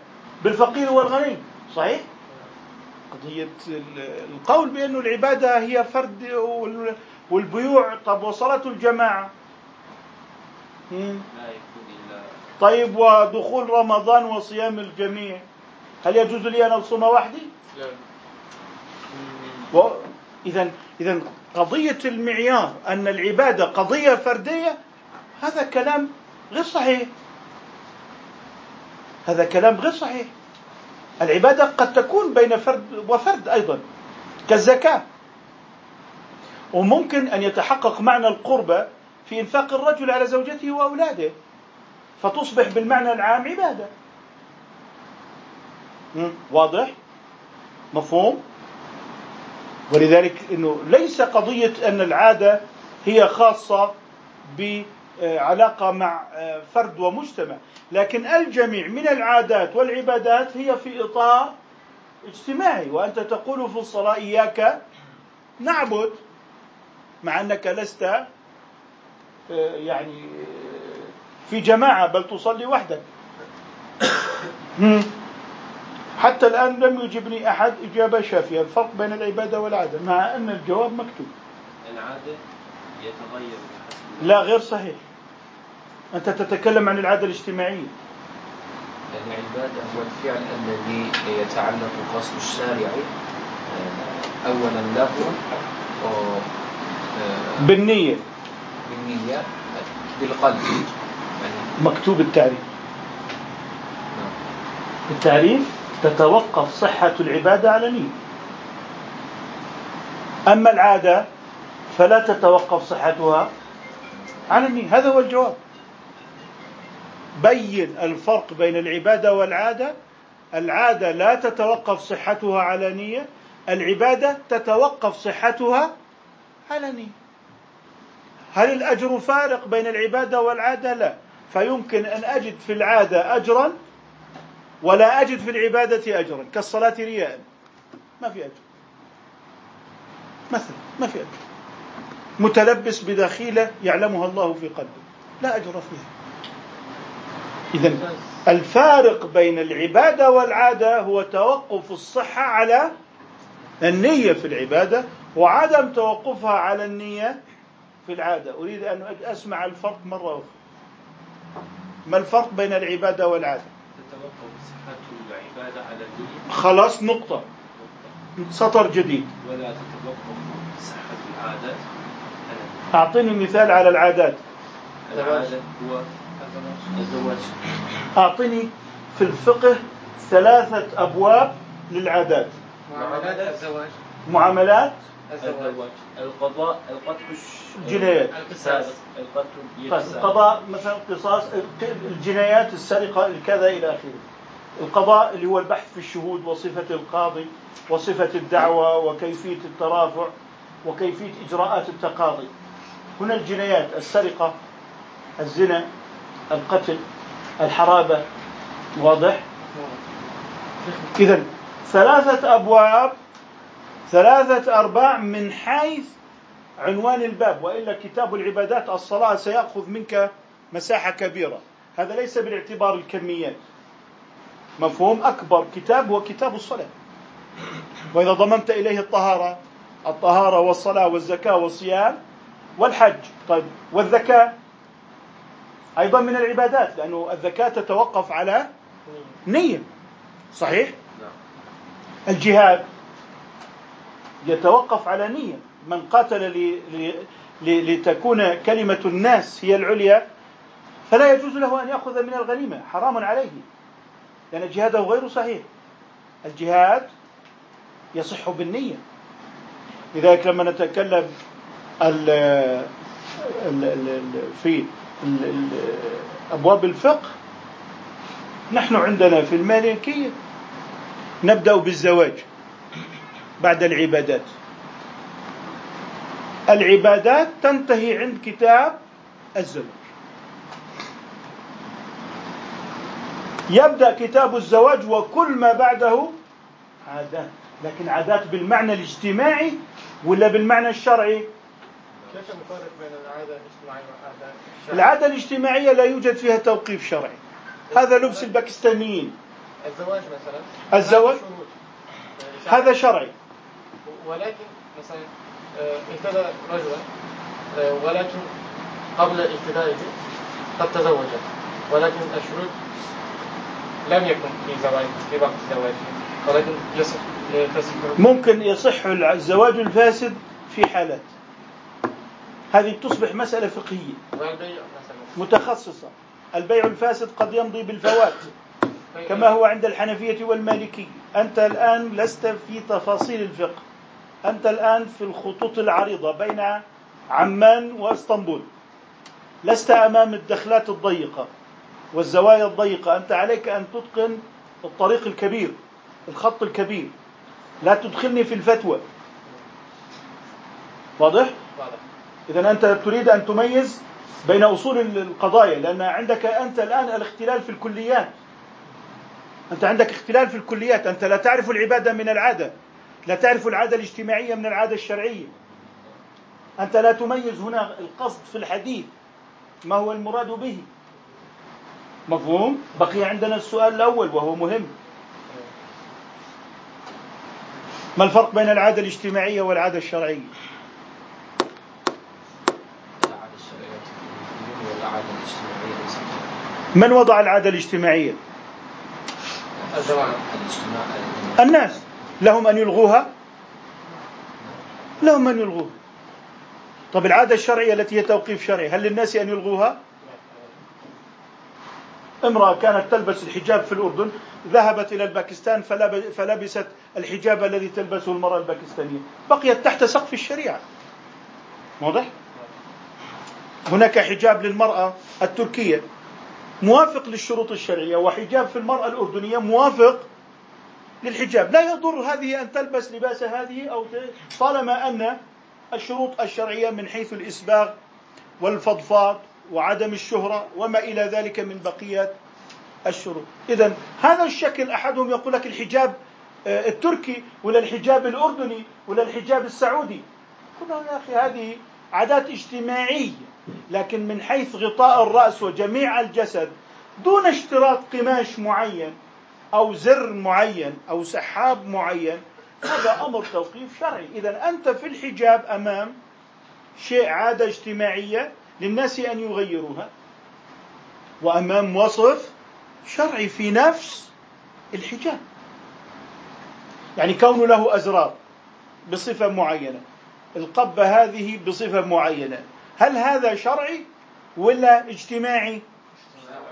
بالفقير والغني. صحيح؟ قضية القول بأن العبادة هي فرد والبيوع طب وصلاة الجماعة؟ طيب ودخول رمضان وصيام الجميع هل يجوز لي أن أصوم وحدي؟ لا. و... إذا إذا قضية المعيار أن العبادة قضية فردية هذا كلام غير صحيح. هذا كلام غير صحيح. العبادة قد تكون بين فرد وفرد أيضا كالزكاة. وممكن أن يتحقق معنى القربة في إنفاق الرجل على زوجته وأولاده فتصبح بالمعنى العام عبادة. واضح؟ مفهوم؟ ولذلك إنه ليس قضية أن العادة هي خاصة بعلاقة مع فرد ومجتمع لكن الجميع من العادات والعبادات هي في إطار اجتماعي. وأنت تقول في الصلاة إياك نعبد مع أنك لست يعني في جماعة بل تصلي وحدك حتى الآن لم يجبني أحد إجابة شافية الفرق بين العبادة والعادة مع أن الجواب مكتوب. العادة يتغير لا غير صحيح. أنت تتكلم عن العادة الاجتماعية. العبادة هو الفعل الذي يتعلق قصد الشارع آه، أولا له آه، بالنية. بالنية بالقلب. مكتوب التعريف. نعم. التعريف تتوقف صحة العبادة على نية أما العادة فلا تتوقف صحتها على النية. هذا هو الجواب. بين الفرق بين العبادة والعادة. العادة لا تتوقف صحتها على نية العبادة تتوقف صحتها على نية هل الأجر فارق بين العبادة والعادة؟ لا. فيمكن أن أجد في العادة أجرا ولا أجد في العبادة أجرا كالصلاة رياء. ما في أجر. مثلا ما في أجر. متلبس بدخيلة يعلمها الله في قلبه. لا أجر فيها. إذا الفارق بين العبادة والعادة هو توقف الصحة على النية في العبادة وعدم توقفها على النية في العادة. أريد أن أسمع الفرق مرة أخرى. ما الفرق بين العبادة والعادة؟ تتوقف صحة العبادة على النية خلاص نقطة. سطر جديد. ولا تتوقف صحة العادة أعطيني مثال على العادات. العادة هو الزواج. أعطني في الفقه ثلاثة أبواب للعادات. معاملات الزواج. معاملات الزواج القضاء. القتل الجنايات. القصاص. القتل طيب القضاء مثلا قصاص الجنايات السرقة الكذا إلى آخره. القضاء اللي هو البحث في الشهود وصفة القاضي وصفة الدعوة وكيفية الترافع وكيفية إجراءات التقاضي. هنا الجنايات السرقة الزنا القتل الحرابة. واضح؟ إذا ثلاثة أبواب ثلاثة أرباع من حيث عنوان الباب وإلا كتاب العبادات الصلاة سيأخذ منك مساحة كبيرة. هذا ليس بالاعتبار الكميات. مفهوم أكبر كتاب هو كتاب الصلاة. وإذا ضممت إليه الطهارة الطهارة والصلاة والزكاة والصيام والحج. طيب والذكاء أيضا من العبادات لأنه الذكاة تتوقف على نية. صحيح؟ نعم. الجهاد. يتوقف على نية. من قاتل لتكون كلمة الناس هي العليا فلا يجوز له أن يأخذ من الغنيمة. حرام عليه لأن جهاده غير صحيح. الجهاد يصح بالنية. لذلك لما نتكلم في أبواب الفقه نحن عندنا في المالكية نبدأ بالزواج. بعد العبادات. العبادات تنتهي عند كتاب الزواج. يبدأ كتاب الزواج وكل ما بعده عادات. لكن عادات بالمعنى الاجتماعي ولا بالمعنى الشرعي؟ كيف نفرق بين العادة الاجتماعية والعادة العادة الاجتماعية لا يوجد فيها توقيف شرعي. هذا لبس الباكستانيين. الزواج مثلا؟ الزواج؟ هذا شرعي. ولكن مثلا آه، ابتدى رجلا آه، ولكن قبل ابتدائه قد تزوج ولكن الشروط لم يكن في زواج في وقت زواجه ولكن يصح ممكن يصح الزواج الفاسد في حالات. هذه تصبح مسألة فقهية. متخصصة. البيع الفاسد قد يمضي بالفوات كما هو عند الحنفية والمالكية. أنت الآن لست في تفاصيل الفقه. أنت الآن في الخطوط العريضة بين عمان وإسطنبول. لست أمام الدخلات الضيقة والزوايا الضيقة. أنت عليك أن تتقن الطريق الكبير الخط الكبير. لا تدخلني في الفتوى. واضح؟ واضح. إذا أنت تريد أن تميز بين أصول القضايا لأن عندك أنت الآن الاختلال في الكليات. أنت عندك اختلال في الكليات. أنت لا تعرف العبادة من العادة. لا تعرف العادة الاجتماعية من العادة الشرعية أنت لا تميز هنا القصد في الحديث ما هو المراد به مفهوم؟ بقي عندنا السؤال الأول وهو مهم ما الفرق بين العادة الاجتماعية والعادة الشرعية؟ من وضع العادة الاجتماعية؟ الناس لهم أن يلغوها؟ لهم أن يلغوها. طب العادة الشرعية التي هي توقيف شرعي هل للناس أن يلغوها؟ امرأة كانت تلبس الحجاب في الأردن ذهبت إلى الباكستان فلبست الحجاب الذي تلبسه المرأة الباكستانية. بقيت تحت سقف الشريعة. واضح؟ هناك حجاب للمرأة التركية موافق للشروط الشرعية وحجاب في المرأة الأردنية موافق للحجاب. لا يضر هذه أن تلبس لباس هذه أو طالما أن الشروط الشرعية من حيث الإسباغ والفضفاض وعدم الشهرة وما إلى ذلك من بقية الشروط. إذا هذا الشكل أحدهم يقول لك الحجاب آه، التركي ولا الحجاب الأردني ولا الحجاب السعودي. قلنا يا أخي هذه عادات اجتماعية لكن من حيث غطاء الرأس وجميع الجسد دون اشتراط قماش معين أو زر معين أو سحاب معين هذا أمر توقيف شرعي. إذا أنت في الحجاب أمام شيء عادة اجتماعية للناس أن يغيروها وأمام وصف شرعي في نفس الحجاب. يعني كون له أزرار بصفة معينة القبة هذه بصفة معينة هل هذا شرعي ولا اجتماعي؟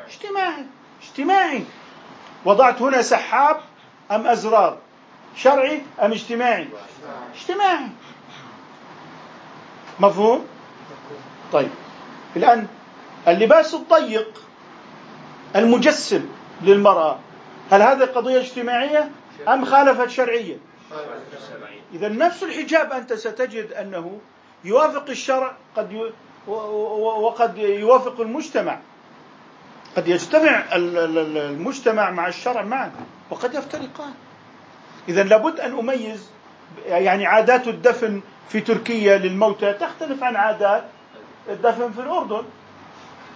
اجتماعي. اجتماعي. وضعت هنا سحاب أم أزرار؟ شرعي أم اجتماعي؟ اجتماعي. مفهوم؟ طيب. الآن اللباس الضيق المجسم للمرأة هل هذه قضية اجتماعية أم خالفت شرعية؟ إذا نفس الحجاب أنت ستجد أنه يوافق الشرع قد. وقد يوافق المجتمع. قد يجتمع المجتمع مع الشرع معا وقد يفترقان إذا لابد أن أميز يعني عادات الدفن في تركيا للموتى تختلف عن عادات الدفن في الأردن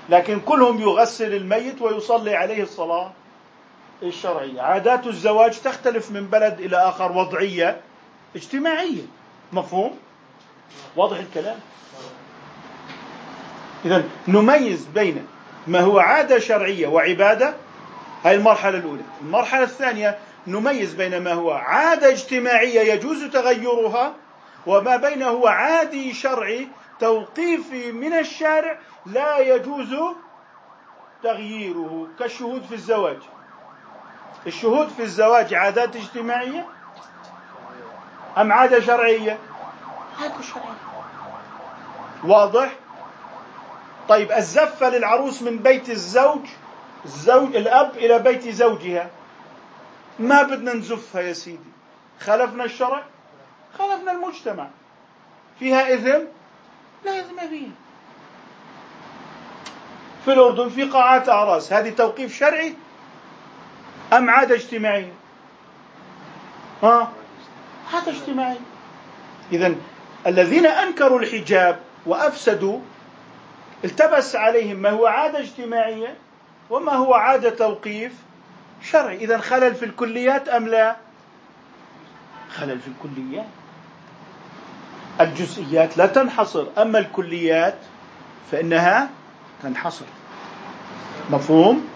لكن كلهم يغسل الميت ويصلي عليه الصلاة الشرعية عادات الزواج تختلف من بلد إلى آخر وضعية اجتماعية مفهوم؟ واضح الكلام؟ إذا نميز بين ما هو عادة شرعية وعبادة؟ هاي المرحلة الأولى. المرحلة الثانية نميز بين ما هو عادة اجتماعية يجوز تغيرها وما بين هو عادي شرعي توقيفي من الشارع لا يجوز تغييره. كالشهود في الزواج. الشهود في الزواج عادات اجتماعية؟ أم عادة شرعية؟ عادة شرعية. واضح؟ طيب الزفة للعروس من بيت الزوج الزوج الأب إلى بيت زوجها. ما بدنا نزفها يا سيدي؟ خالفنا الشرع؟ خالفنا المجتمع. فيها إثم لا إثم فيها. في الأردن في قاعات أعراس. هذه توقيف شرعي أم عادة اجتماعية؟ ها؟ عادة اجتماعية. إذا الذين أنكروا الحجاب وأفسدوا التبس عليهم ما هو عادة اجتماعية وما هو عادة توقيف شرعي. إذا خلل في الكليات أم لا؟ خلل في الكليات. الجزئيات لا تنحصر. أما الكليات فإنها تنحصر. مفهوم؟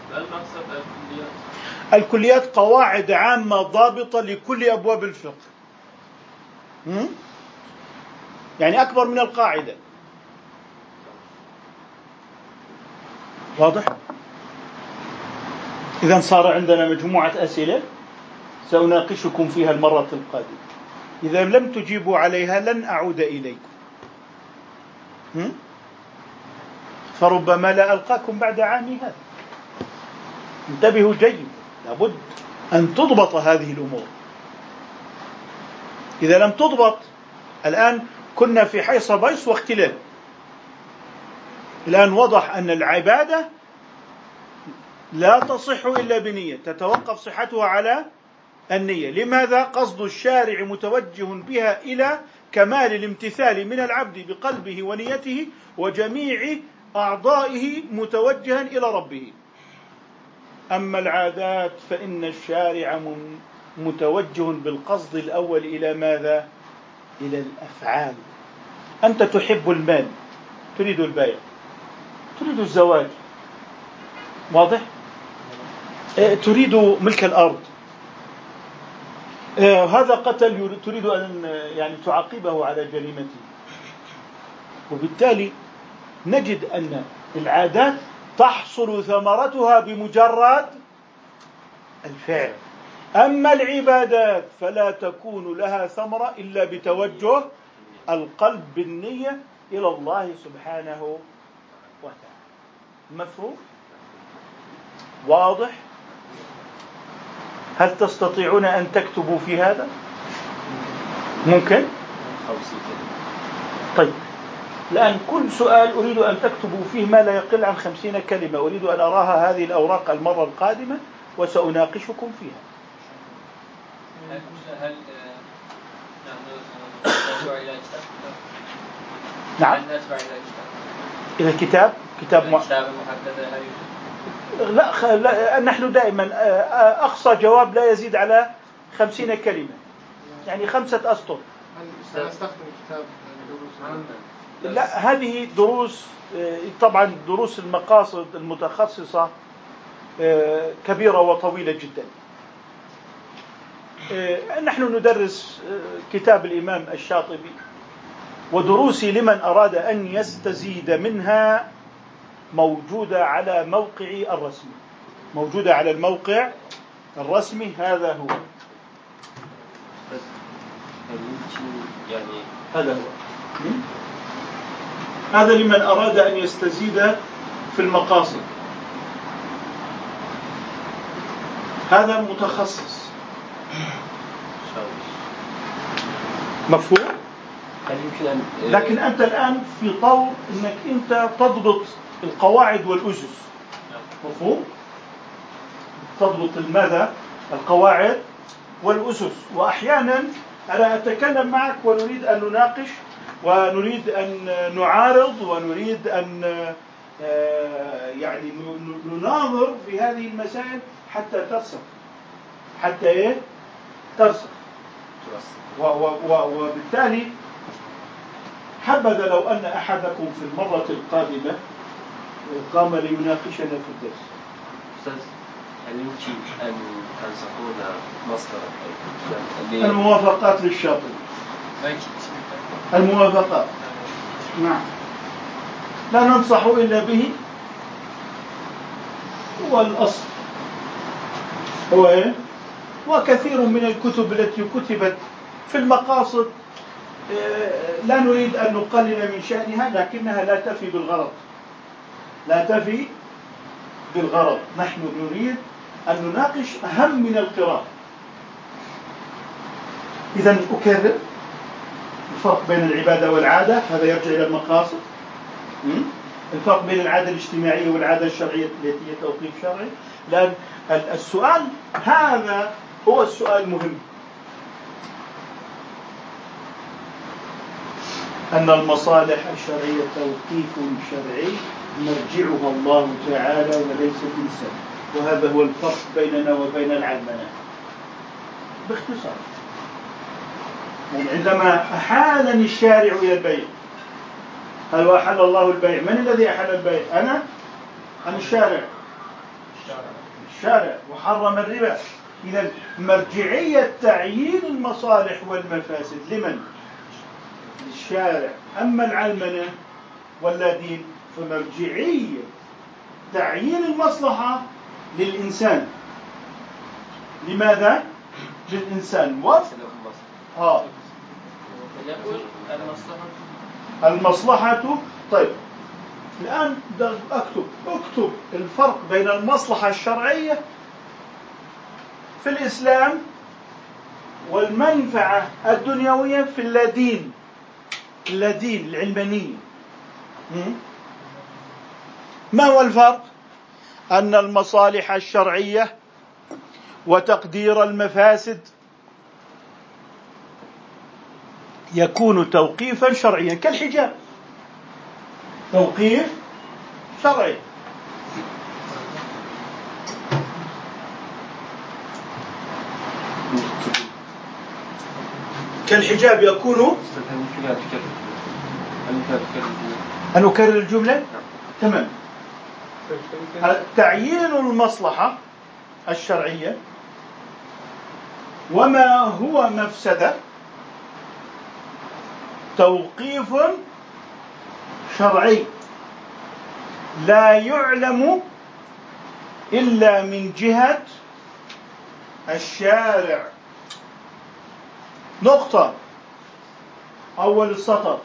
الكليات قواعد عامة ضابطة لكل أبواب الفقه. يعني أكبر من القاعدة. واضح؟ إذا صار عندنا مجموعة أسئلة سأناقشكم فيها المرة القادمة. إذا لم تجيبوا عليها لن أعود إليكم. فربما لا ألقاكم بعد عامي هذا. انتبهوا جيد لابد أن تضبط هذه الأمور. إذا لم تضبط الآن كنا في حيص بيص واختلال. الآن وضح أن العبادة لا تصح إلا بنية تتوقف صحتها على النية. لماذا؟ قصد الشارع متوجه بها إلى كمال الامتثال من العبد بقلبه ونيته وجميع أعضائه متوجها إلى ربه. أما العادات فإن الشارع متوجه بالقصد الأول إلى ماذا؟ إلى الأفعال. أنت تحب المال تريد البيع. تريد الزواج. واضح؟ إيه، تريد ملك الأرض. إيه، هذا قتل تريد أن يعني تعاقبه على جريمته. وبالتالي نجد أن العادات تحصل ثمرتها بمجرد الفعل. أما العبادات فلا تكون لها ثمرة إلا بتوجه القلب بالنية إلى الله سبحانه وتعالى مفهوم؟ واضح؟ هل تستطيعون أن تكتبوا في هذا؟ ممكن؟ طيب الآن كل سؤال أريد أن تكتبوا فيه ما لا يقل عن خمسين كلمة. أريد أن أراها هذه الأوراق المرة القادمة وسأناقشكم فيها. هل نحن إلى كتاب؟ نعم إلى كتاب كتاب محددة لا, لا نحن دائما آه، آه، أقصى جواب لا يزيد على خمسين كلمة. يعني خمسة أسطر. سأستخدم كتاب لا هذه دروس آه، طبعا دروس المقاصد المتخصصة كبيرة وطويلة جدا. نحن ندرس كتاب الإمام الشاطبي. ودروسي لمن أراد أن يستزيد منها موجودة على موقعي الرسمي موجودة على الموقع الرسمي هذا هو. يعني هذا هو. هذا لمن أراد أن يستزيد في المقاصد. هذا متخصص. مفهوم؟ لكن أنت الآن في طور أنك أنت تضبط القواعد والأسس مفهوم؟ تضبط الماذا؟ القواعد والأسس وأحيانا أنا أتكلم معك ونريد أن نناقش ونريد أن نعارض ونريد أن آه، يعني نناظر في هذه المسائل حتى ترسخ حتى إيه؟ ترسخ وبالتالي حبذا لو أن أحدكم في المرة القادمة قام ليناقشنا في الدرس. أستاذ هل يمكن أن تنصحون مصدرا الموافقات للشاطئ. الموافقات. نعم. لا ننصح إلا به. هو الأصل هو إيه؟ وكثير من الكتب التي كتبت في المقاصد لا نريد أن نقلل من شأنها لكنها لا تفي بالغرض. لا تفي بالغرض. نحن نريد أن نناقش أهم من القراءة. إذا أكرر الفرق بين العبادة والعادة هذا يرجع إلى المقاصد. الفرق بين العادة الاجتماعية والعادة الشرعية التي هي توقيف شرعي. لأن السؤال هذا هو السؤال المهم. أن المصالح الشرعية توقيف شرعي مرجعها الله تعالى وليس الإنسان وهذا هو الفرق بيننا وبين العلمنة باختصار. يعني عندما أحالني الشارع إلى البيع هل أحل الله البيع؟ من الذي أحل البيع؟ أنا؟ أم الشارع؟ الشارع. وحرم الربا. إذا مرجعية تعيين المصالح والمفاسد. لمن؟ للشارع أما العلمنة ولا دين فمرجعية تعيين المصلحة للإنسان. لماذا؟ للإنسان. و آه. المصلحة. طيب. الآن أكتب. أكتب الفرق بين المصلحة الشرعية في الإسلام والمنفعة الدنيوية في اللادين اللادين العلمانية ما هو الفرق؟ أن المصالح الشرعية وتقدير المفاسد يكون توقيفا شرعيا كالحجاب. توقيف شرعي. كالحجاب يكون أن أكرر الجملة؟ تمام. تعيين المصلحة الشرعية وما هو مفسدة توقيف شرعي لا يعلم إلا من جهة الشارع. نقطة. أول السطر.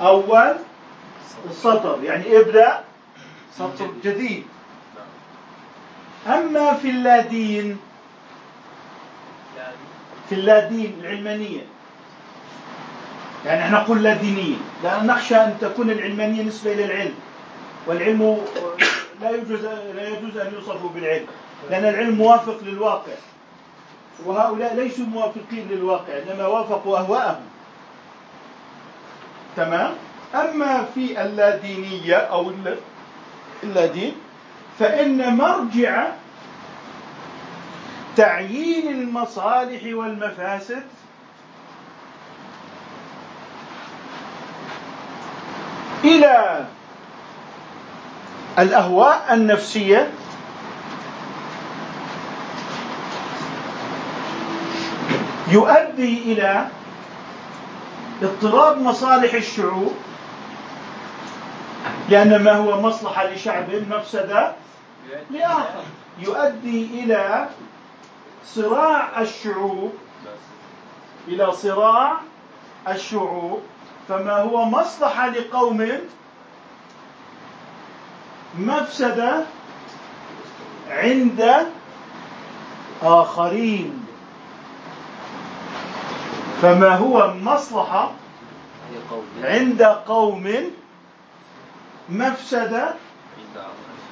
أول السطر يعني ابدأ سطر جديد. أما في اللادين في اللادين العلمانية. يعني إحنا نقول لا دينية لأن نخشى أن تكون العلمانية نسبة إلى العلم. والعلم لا يجوز لا يجوز أن يوصفوا بالعلم لأن العلم موافق للواقع. وهؤلاء ليسوا موافقين للواقع إنما وافقوا أهواءهم. تمام؟ أما في اللادينية أو اللادين فإن مرجع تعيين المصالح والمفاسد إلى الأهواء النفسية يؤدي إلى اضطراب مصالح الشعوب لأن ما هو مصلحة لشعب مفسدة لآخر. يؤدي إلى صراع الشعوب إلى صراع الشعوب. فما هو مصلحة لقوم مفسدة عند آخرين. فما هو مصلحة عند قوم مفسدة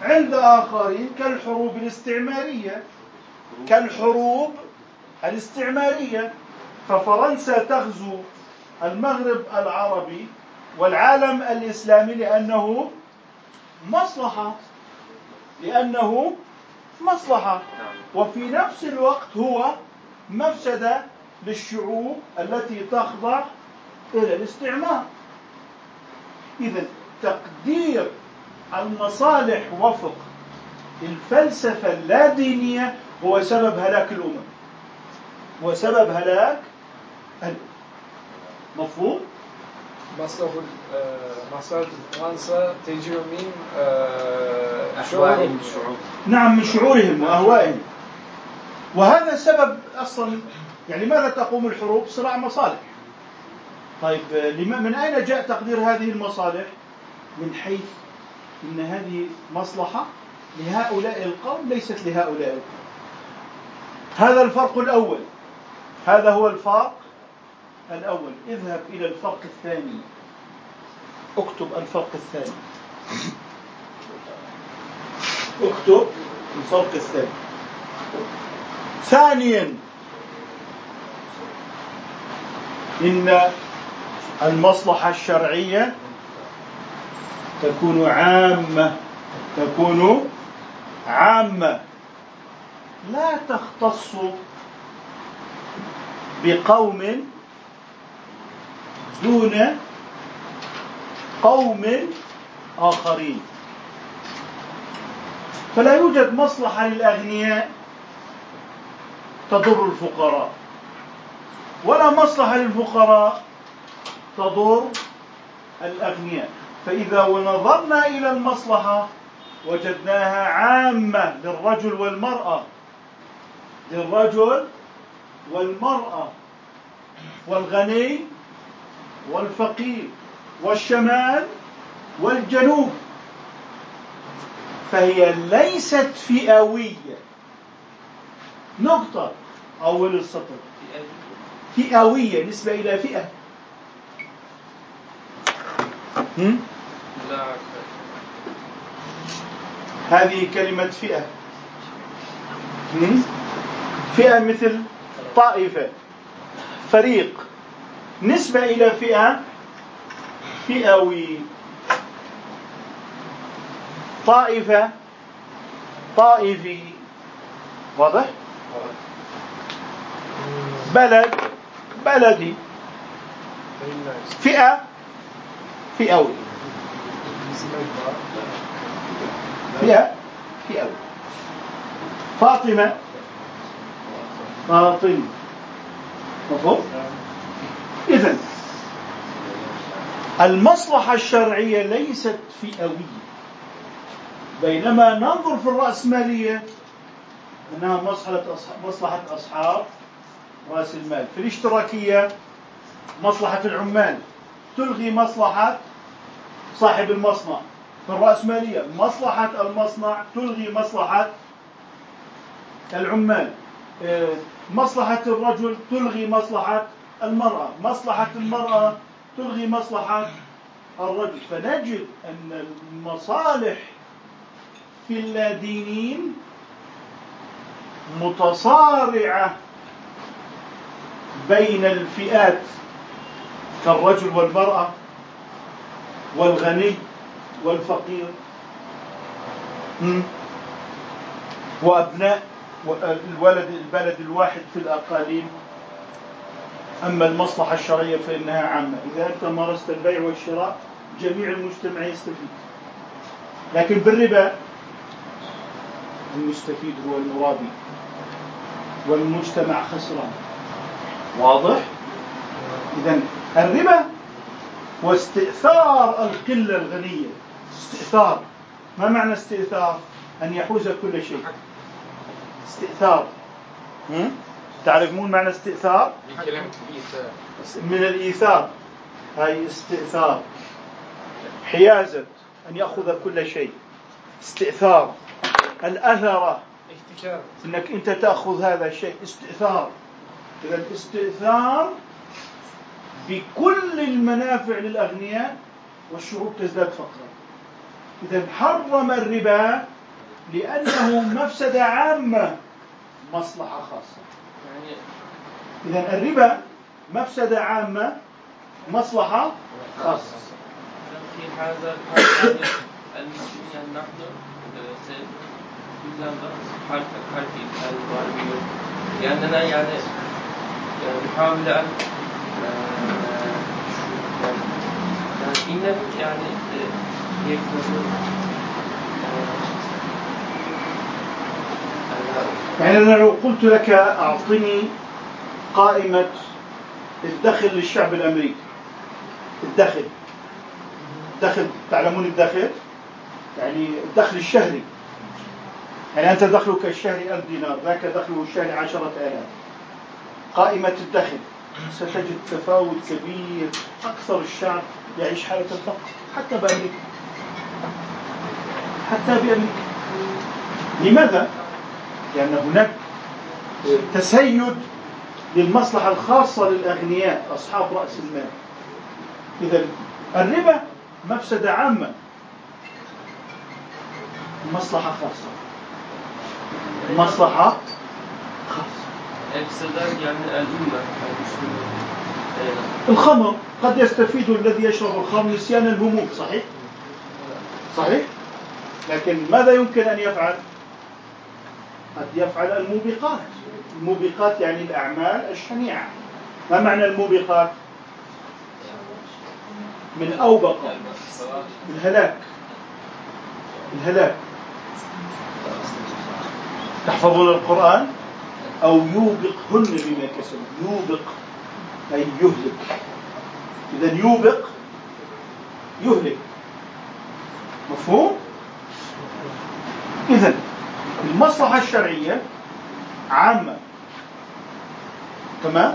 عند آخرين. كالحروب الاستعمارية. كالحروب الاستعمارية. ففرنسا تغزو المغرب العربي والعالم الإسلامي لأنه مصلحة. لأنه مصلحة. وفي نفس الوقت هو مفسدة للشعوب التي تخضع إلى الاستعمار. إذا تقدير المصالح وفق الفلسفة اللادينية هو سبب هلاك الأمم هو سبب هلاك الأمم. مفهوم؟ مصلحة مصلحة فرنسا تجي من شعورهم نعم من شعورهم وأهوائهم. وهذا سبب أصلا يعني ماذا تقوم الحروب؟ صراع مصالح. طيب من أين جاء تقدير هذه المصالح؟ من حيث أن هذه مصلحة لهؤلاء القوم ليست لهؤلاء القوم. هذا الفرق الأول. هذا هو الفرق الأول. اذهب إلى الفرق الثاني. اكتب الفرق الثاني. اكتب الفرق الثاني. ثانيا. إن المصلحة الشرعية تكون عامة تكون عامة. لا تختص بقوم دون قوم آخرين. فلا يوجد مصلحة للأغنياء تضر الفقراء. ولا مصلحة للفقراء تضر الأغنياء. فإذا نظرنا إلى المصلحة وجدناها عامة للرجل والمرأة للرجل والمرأة والغني والفقير والشمال والجنوب فهي ليست فئوية. نقطة. أول السطر. فئوية نسبة إلى فئة. لا هذه كلمة فئة. فئة مثل طائفة. فريق. نسبة إلى فئة؟ فئوي طائفة. طائفي. واضح؟ بلد. بلدي. فئة. فئوي فئة. فئوي فاطمة. فاطمة. مفهوم؟ إذا المصلحة الشرعية ليست فئوية. بينما ننظر في الرأسمالية أنها مصلحة أصحاب رأس المال. في الاشتراكية مصلحة العمال. تلغي مصلحة صاحب المصنع. في الرأسمالية مصلحة المصنع تلغي مصلحة العمال. آه، مصلحة الرجل تلغي مصلحة المرأة. مصلحة المرأة تلغي مصلحة الرجل. فنجد أن المصالح في اللادينين متصارعة بين الفئات كالرجل والمرأة والغني والفقير وأبناء الولد البلد الواحد في الأقاليم. أما المصلحة الشرعية فإنها عامة. إذا أنت مارست البيع والشراء جميع المجتمع يستفيد. لكن بالربا المستفيد هو المرابي والمجتمع خسران. واضح؟ إذا الربا هو استئثار القلة الغنية. استئثار. ما معنى استئثار؟ أن يحوز كل شيء. استئثار. تعرفون معنى استئثار؟ من الإيثار. هاي استئثار. حيازة. أن يأخذ كل شيء. استئثار. الأثرة احتكار. إنك أنت تأخذ هذا الشيء. استئثار. إذا الاستئثار بكل المنافع للأغنياء والشعوب تزداد فقرا. إذا حرم الربا لأنه مفسدة عامة مصلحة خاصة. يعني إذا الربا مفسدة عامة مصلحة خاصة. في هذا الحال يعني المسلمين نحن حرف حرف الغربيون لأننا يعني نحاول أن يعني يعني أنا لو قلت لك أعطني قائمة الدخل للشعب الأمريكي. الدخل. الدخل تعلمون الدخل؟ يعني الدخل الشهري. يعني أنت دخلك الشهري ألف دينار ذاك دخله الشهري عشرة آلاف. قائمة الدخل ستجد تفاوت كبير. أكثر الشعب يعيش حالة الفقر. حتى بأمريكا. حتى بأمريكا. لماذا؟ لأن هناك تسيد للمصلحة الخاصة للأغنياء أصحاب رأس المال. إذا الربا مفسدة عامة. مصلحة خاصة. مصلحة يعني الأمة الخمر قد يستفيد الذي يشرب الخمر نسيان الهموم صحيح؟ صحيح؟ لكن ماذا يمكن أن يفعل؟ قد يفعل الموبقات الموبقات يعني الأعمال الشنيعة ما معنى الموبقات؟ من أوبق الهلاك الهلاك تحفظون القرآن أو يوبقهن بما كسبوا يوبق أي يهلك. إذا يوبق يهلك. مفهوم؟ إذا المصلحة الشرعية عامة. تمام؟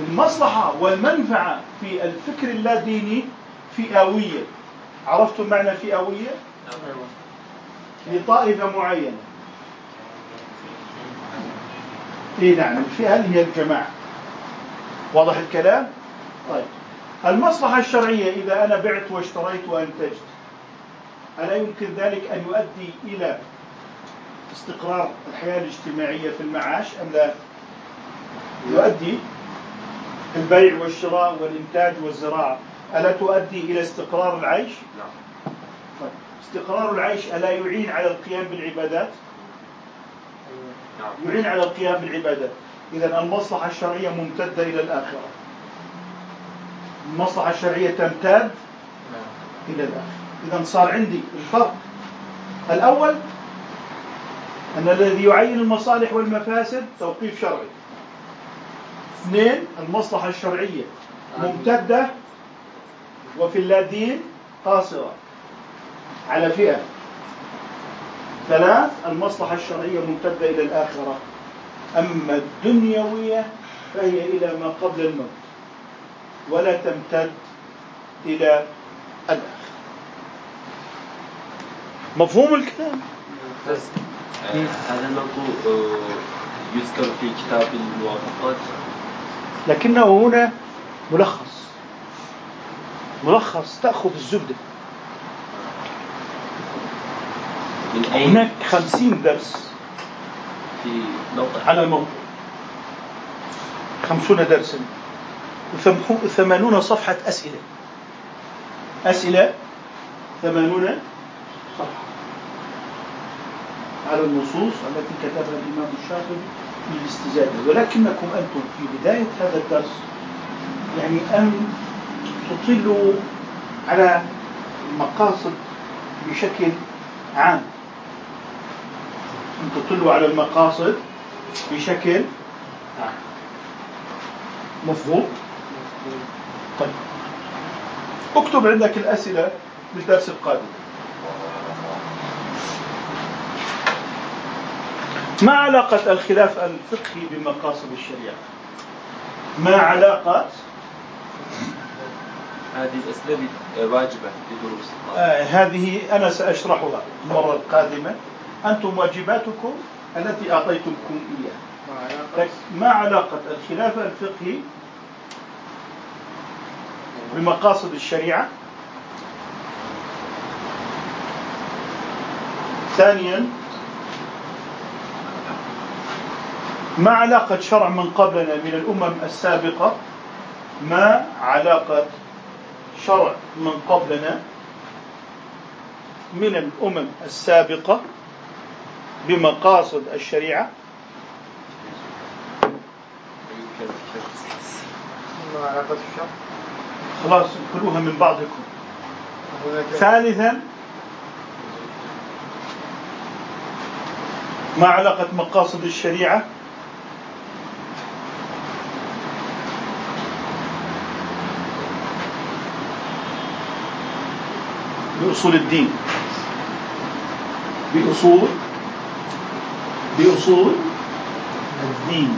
المصلحة والمنفعة في الفكر اللاديني فئوية. عرفتم معنى فئوية؟ لطائفة معينة. اي نعم الفئة اللي هي الجماعة واضح الكلام؟ طيب المصلحة الشرعية إذا أنا بعت واشتريت وأنتجت ألا يمكن ذلك أن يؤدي إلى استقرار الحياة الاجتماعية في المعاش أم لا؟ يؤدي البيع والشراء والإنتاج والزراعة ألا تؤدي إلى استقرار العيش؟ نعم. طيب استقرار العيش ألا يعين على القيام بالعبادات؟ يعين على القيام بالعبادات. إذا المصلحة الشرعية ممتدة إلى الآخرة. المصلحة الشرعية تمتد. إلى الآخرة. إذا صار عندي الفرق. الأول أن الذي يعين المصالح والمفاسد توقيف شرعي. اثنين المصلحة الشرعية ممتدة وفي اللادين قاصرة على فئة. ثلاث المصلحة الشرعية ممتدة إلى الآخرة. أما الدنيوية فهي إلى ما قبل الموت ولا تمتد إلى الآخرة. مفهوم الكلام؟ هذا الموضوع يذكر في كتاب الموافقات. لكنه هنا ملخص. ملخص تأخذ الزبدة من أين هناك خمسين درس في موقع. على الموقع. خمسون درسا. وثمانون صفحة أسئلة. أسئلة ثمانون صفحة. على النصوص التي كتبها الإمام الشافعي للاستزادة. ولكنكم أنتم في بداية هذا الدرس يعني أن تطلوا على المقاصد بشكل عام. أن تطلوا على المقاصد بشكل عام مفهوم؟ طيب اكتب عندك الأسئلة للدرس القادم ما علاقة الخلاف الفقهي بمقاصد الشريعة؟ ما علاقة هذه الأسئلة واجبة لدروس آه هذه أنا سأشرحها المرة القادمة أنتم واجباتكم التي أعطيتكم إياها. ما علاقة؟ الخلاف الفقهي بمقاصد الشريعة. ثانيا ما علاقة شرع من قبلنا من الأمم السابقة؟ ما علاقة شرع من قبلنا من الأمم السابقة؟ بمقاصد الشريعة. خلاص كلوها من بعضكم. ثالثا ما علاقة مقاصد الشريعة؟ بأصول الدين. بأصول بأصول الدين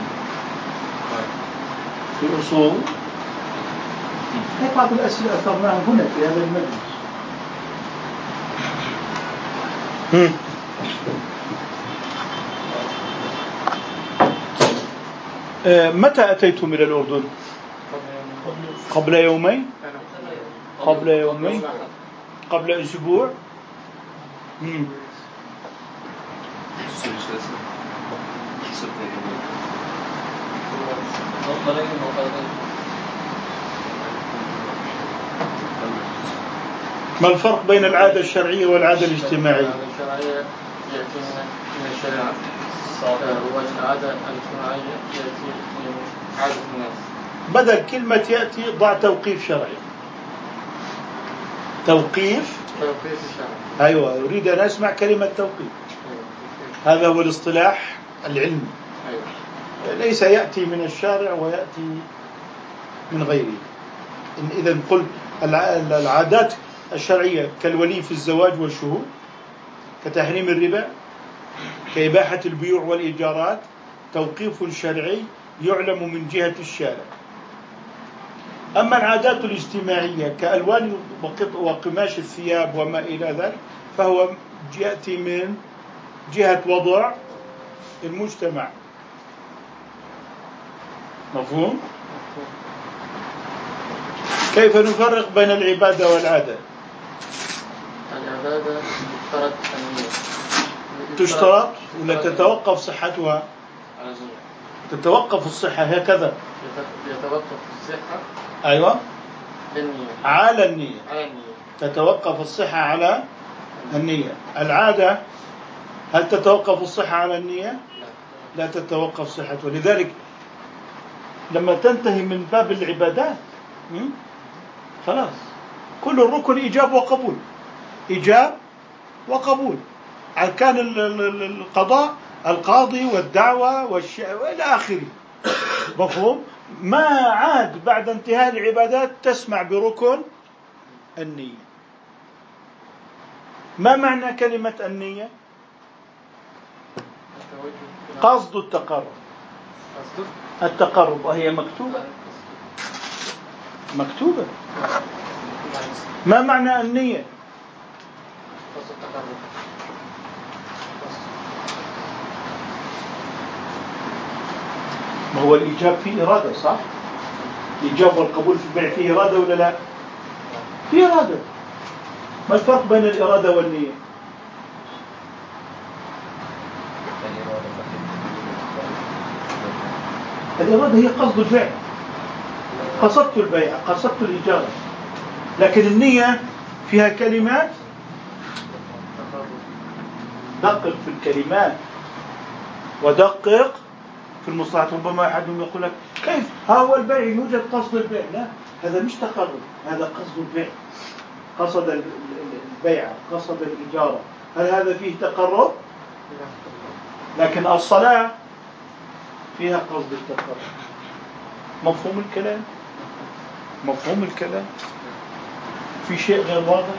بأصول هيك بعض الأسئلة أثرناها هنا في هذا المجلس آه، متى أتيتم إلى الأردن؟ قبل يومين؟ قبل يومين؟ قبل أسبوع؟ ما الفرق بين العادة الشرعية والعادة الاجتماعية؟ العادة الشرعية يأتي من الشريعة والعادة الاجتماعية يأتي من عادة الناس بدل كلمة يأتي ضع توقيف شرعي توقيف توقيف الشرع أيوة أريد أن أسمع كلمة توقيف. هذا هو الاصطلاح العلمي أيوة. ليس يأتي من الشارع ويأتي من غيره. إن إذا قلت الع- العادات الشرعية كالولي في الزواج والشهود كتحريم الربا كإباحة البيوع والإيجارات توقيف شرعي يعلم من جهة الشارع. أما العادات الاجتماعية كألوان وقماش الثياب وما إلى ذلك فهو يأتي من جهة وضع المجتمع. مفهوم؟ كيف نفرق بين العبادة والعادة؟ العبادة تشترط تشترط ولا تتوقف صحتها؟ تتوقف الصحة هكذا. يت- يتوقف الصحة أيوة. بالنية على النية. على النية. تتوقف الصحة على النية. العادة هل تتوقف الصحة على النية؟ لا تتوقف صحته. لذلك لما تنتهي من باب العبادات? خلاص. كل الركن إيجاب وقبول. إيجاب وقبول. ال- القضاء القاضي والدعوة والش... وإلى آخره. مفهوم؟ ما عاد بعد انتهاء العبادات تسمع بركن النية. ما معنى كلمة النية؟ إلى- قصد التقرب. التقرب وهي مكتوبة. مكتوبة. ما معنى النية؟ التقرب. هو الإيجاب فيه إرادة صح؟ الإيجاب والقبول في البيع فيه إرادة ولا لا؟ فيه إرادة. ما الفرق بين الإرادة والنية؟ الإرادة هي قصد الفعل. قصدت البيع قصدت الإيجار. لكن النية فيها كلمات. دقق في الكلمات. ودقق في المصطلحات ربما أحدهم يقول لك كيف؟ ها هو البيع يوجد قصد البيع. لا هذا مش تقرب. هذا قصد البيع. قصد البيع قصد الإجارة هل هذا فيه تقرب؟ لكن الصلاة فيها قصد التقرب مفهوم الكلام؟ مفهوم الكلام؟ في شيء غير واضح؟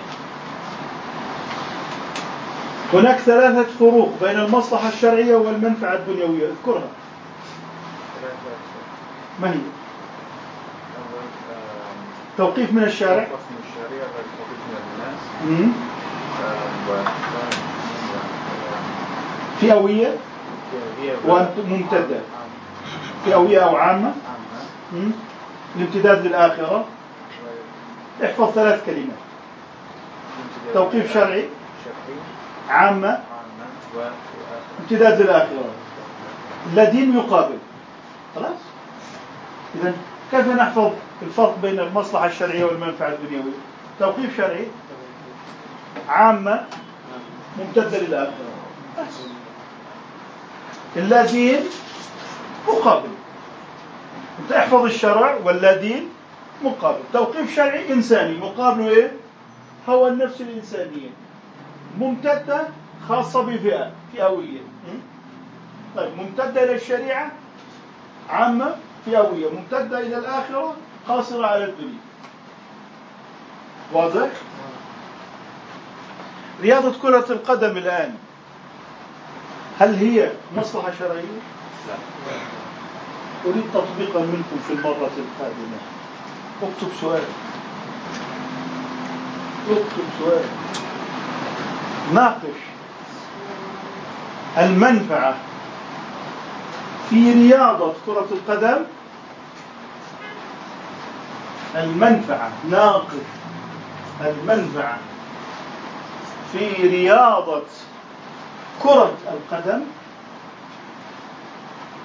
هناك ثلاثة فروق بين المصلحة الشرعية والمنفعة الدنيوية. اذكرها. ما هي؟ توقيف من الشارع. الناس. فئوية. وممتدة فئوية أو عامة. الامتداد للآخرة. احفظ ثلاث كلمات. توقيف شرعي. عامة. امتداد للآخرة. لا دين يقابل. خلاص؟ إذا كيف نحفظ الفرق بين المصلحة الشرعية والمنفعة الدنيوية؟ توقيف شرعي. عامة. ممتدة للآخرة. اللا دين مقابل. أنت احفظ الشرع ولا دين؟ مقابل. توقيف شرعي إنساني. مقابله إيه؟ هو النفس الإنسانية. ممتدة خاصة بفئة فئوية. طيب ممتدة إلى الشريعة؟ عامة فئوية. ممتدة إلى الآخرة؟ قاصرة على الدنيا. واضح؟ رياضة كرة القدم الآن هل هي مصلحة شرعية؟ أريد تطبيقا منكم في المرة القادمة. اكتب سؤال. اكتب سؤال. ناقش المنفعة في رياضة كرة القدم. المنفعة ناقش المنفعة في رياضة كرة القدم.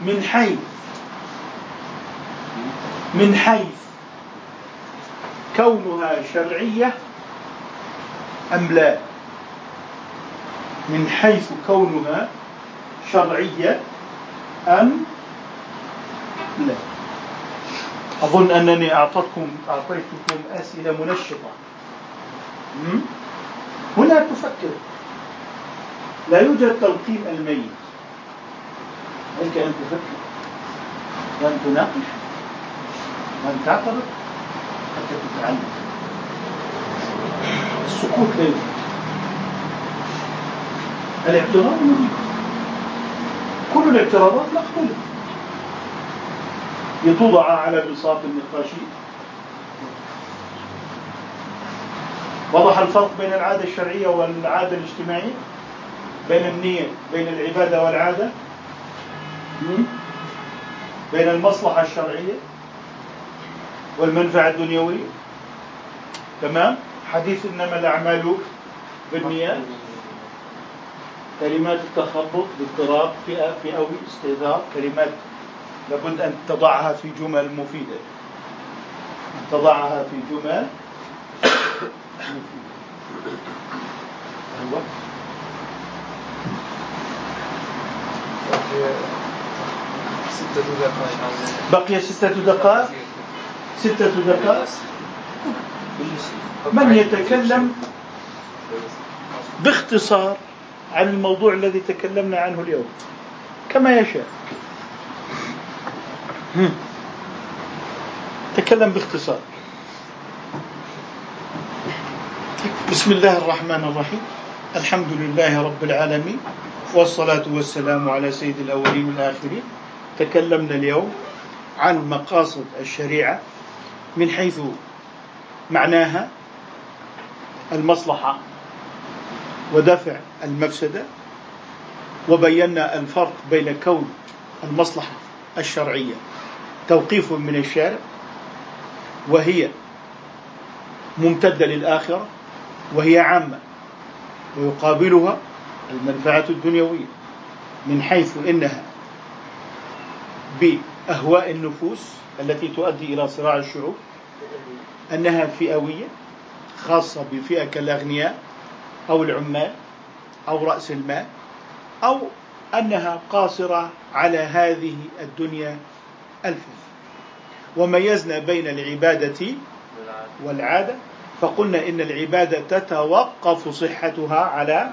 من حيث من حيث كونها شرعية أم لا؟ من حيث كونها شرعية أم لا؟ أظن أنني أعطتكم أعطيتكم أسئلة منشطة. هنا تفكر. لا يوجد تلقين الميت. عليك أن تفكر وأن تناقش. وأن تعترض. حتى تتعلم. السكوت لا يوجد الاعتراض موجود كل الاعتراضات مقبولة لتوضع على بساط النقاشي وضح الفرق بين العادة الشرعية والعادة الاجتماعية بين النية بين العبادة والعادة. بين المصلحة الشرعية والمنفعة الدنيوية. تمام؟ حديث إنما الأعمال بالنيات. كلمات التخبط باضطراب فئة فئوي استهزاء. كلمات لابد أن تضعها في جمل مفيدة. تضعها في جمل مفيدة. أيوة. ستة دقائق. بقي ستة دقائق؟ ستة دقائق؟ من يتكلم؟ باختصار عن الموضوع الذي تكلمنا عنه اليوم. كما يشاء. تكلم باختصار. بسم الله الرحمن الرحيم. الحمد لله رب العالمين. والصلاة والسلام على سيد الأولين والآخرين. تكلمنا اليوم عن مقاصد الشريعة من حيث معناها المصلحة ودفع المفسدة وبينا الفرق بين كون المصلحة الشرعية توقيف من الشارع وهي ممتدة للآخرة وهي عامة ويقابلها المنفعة الدنيوية من حيث إنها بأهواء النفوس التي تؤدي إلى صراع الشعوب أنها فئوية خاصة بفئة كالأغنياء أو العمال أو رأس المال أو أنها قاصرة على هذه الدنيا الفث وميزنا بين العبادة والعادة فقلنا إن العبادة تتوقف صحتها على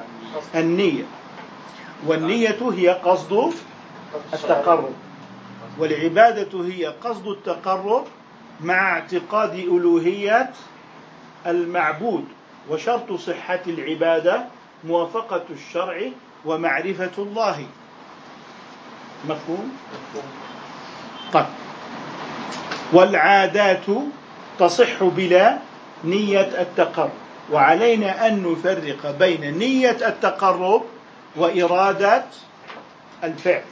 النية. والنية هي قصد التقرب. والعبادة هي قصد التقرب مع اعتقاد ألوهية المعبود وشرط صحة العبادة موافقة الشرع ومعرفة الله. مفهوم؟ طيب. والعادات تصح بلا نية التقرب وعلينا أن نفرق بين نية التقرب وإرادة الفعل.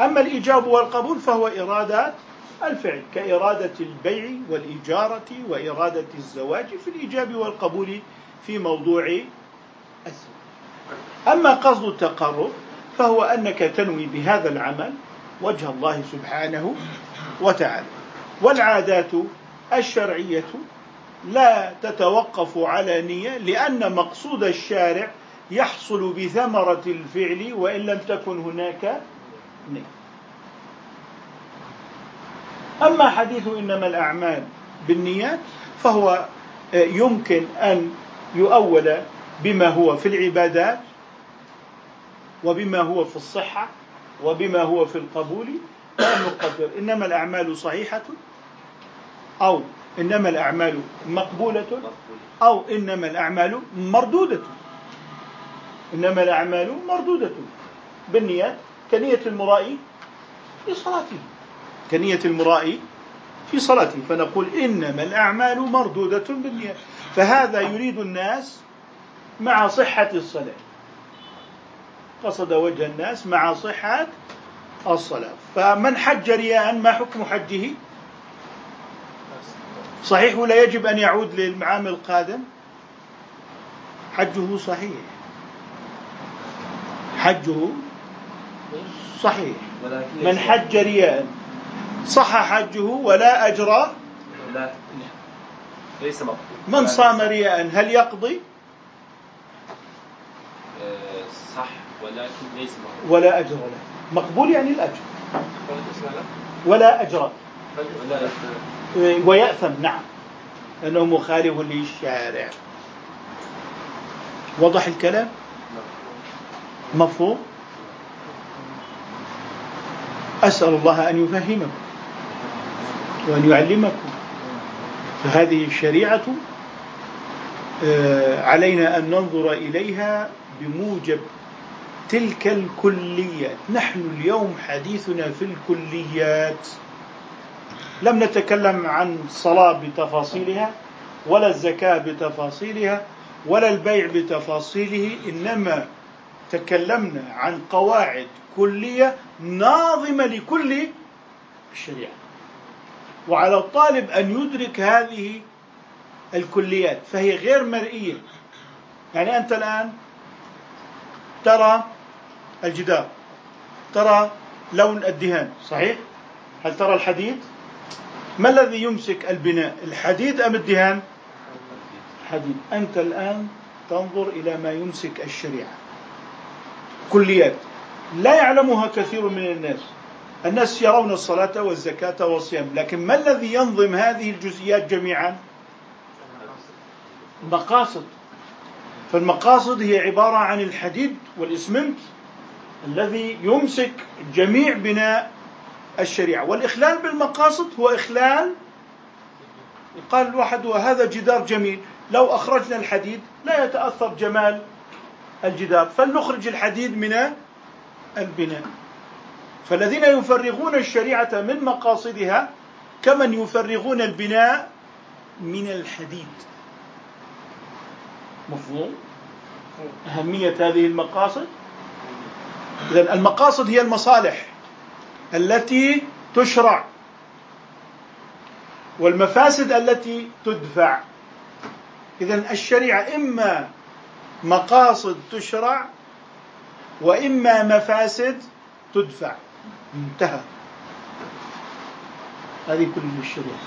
أما الإيجاب والقبول فهو إرادة الفعل كإرادة البيع والإجارة وإرادة الزواج في الإيجاب والقبول في موضوع الزواج. أما قصد التقرب فهو أنك تنوي بهذا العمل وجه الله سبحانه وتعالى. والعادات الشرعية لا تتوقف على نية لأن مقصود الشارع يحصل بثمرة الفعل وإن لم تكن هناك نية أما حديث إنما الأعمال بالنيات فهو يمكن أن يؤول بما هو في العبادات وبما هو في الصحة وبما هو في القبول وأن نقدر إنما الأعمال صحيحة؟ أو إنما الأعمال مقبولة؟ أو إنما الأعمال مردودة؟ إنما الأعمال مردودة. بالنيات كنية المرائي في صلاته كنية المرائي في صلاته فنقول إنما الأعمال مردودة بالنيات فهذا يريد الناس مع صحة الصلاة. قصد وجه الناس مع صحة الصلاة. فمن حج رياء ما حكم حجه؟ صحيح ولا يجب أن يعود للعام القادم؟ حجه صحيح. حجه صحيح. من حج رياء صح حجه ولا أجر لا. ليس مقبول. من صام رياء هل يقضي؟ آه، صح. ولكن ليس مقبول. ولا أجر له. مقبول يعني الأجر. ولا أجر ولا ويأثم. نعم. لأنه مخالف للشارع. وضح الكلام؟ مفهوم؟ أسأل الله أن يفهمكم وأن يعلمكم. فهذه الشريعة آه، علينا أن ننظر إليها بموجب تلك الكليات. نحن اليوم حديثنا في الكليات. لم نتكلم عن الصلاة بتفاصيلها ولا الزكاة بتفاصيلها ولا البيع بتفاصيله إنما تكلمنا عن قواعد كلية ناظمة لكل الشريعة. وعلى الطالب أن يدرك هذه الكليات فهي غير مرئية. يعني أنت الآن ترى الجدار ترى لون الدهان صحيح؟ هل ترى الحديد؟ ما الذي يمسك البناء الحديد أم الدهان؟ الحديد. أنت الآن تنظر إلى ما يمسك الشريعة. كليات. لا يعلمها كثير من الناس. الناس يرون الصلاة والزكاة والصيام لكن ما الذي ينظم هذه الجزئيات جميعا؟ مقاصد فالمقاصد هي عبارة عن الحديد والإسمنت الذي يمسك جميع بناء الشريعة. والإخلال بالمقاصد هو إخلال. قال الواحد وهذا جدار جميل. لو أخرجنا الحديد لا يتأثر جمال الجدار. فلنخرج الحديد من البناء. فالذين يفرغون الشريعة من مقاصدها كمن يفرغون البناء من الحديد. مفهوم؟ أهمية هذه المقاصد؟ إذا المقاصد هي المصالح التي تشرع والمفاسد التي تدفع. إذا الشريعة إما مقاصد تشرع وإما مفاسد تدفع. انتهى. هذه كل الشروط.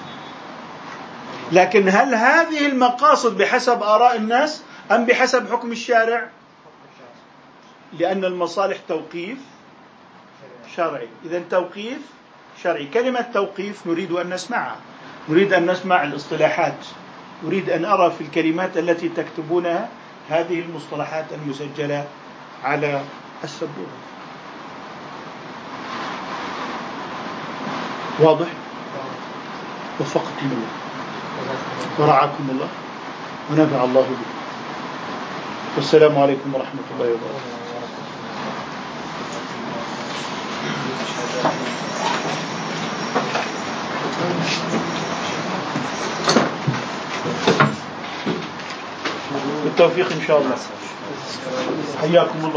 لكن هل هذه المقاصد بحسب آراء الناس أم بحسب حكم الشارع؟ لأن المصالح توقيف شرعي. إذا توقيف شرعي. كلمة توقيف نريد أن نسمعها. نريد أن نسمع الاصطلاحات. أريد أن أرى في الكلمات التي تكتبونها هذه المصطلحات المسجلة على السبورة. واضح؟ وفقكم الله. ورعاكم الله. ونفع الله بكم والسلام عليكم ورحمة الله وبركاته. بالتوفيق إن شاء الله. حياكم الله.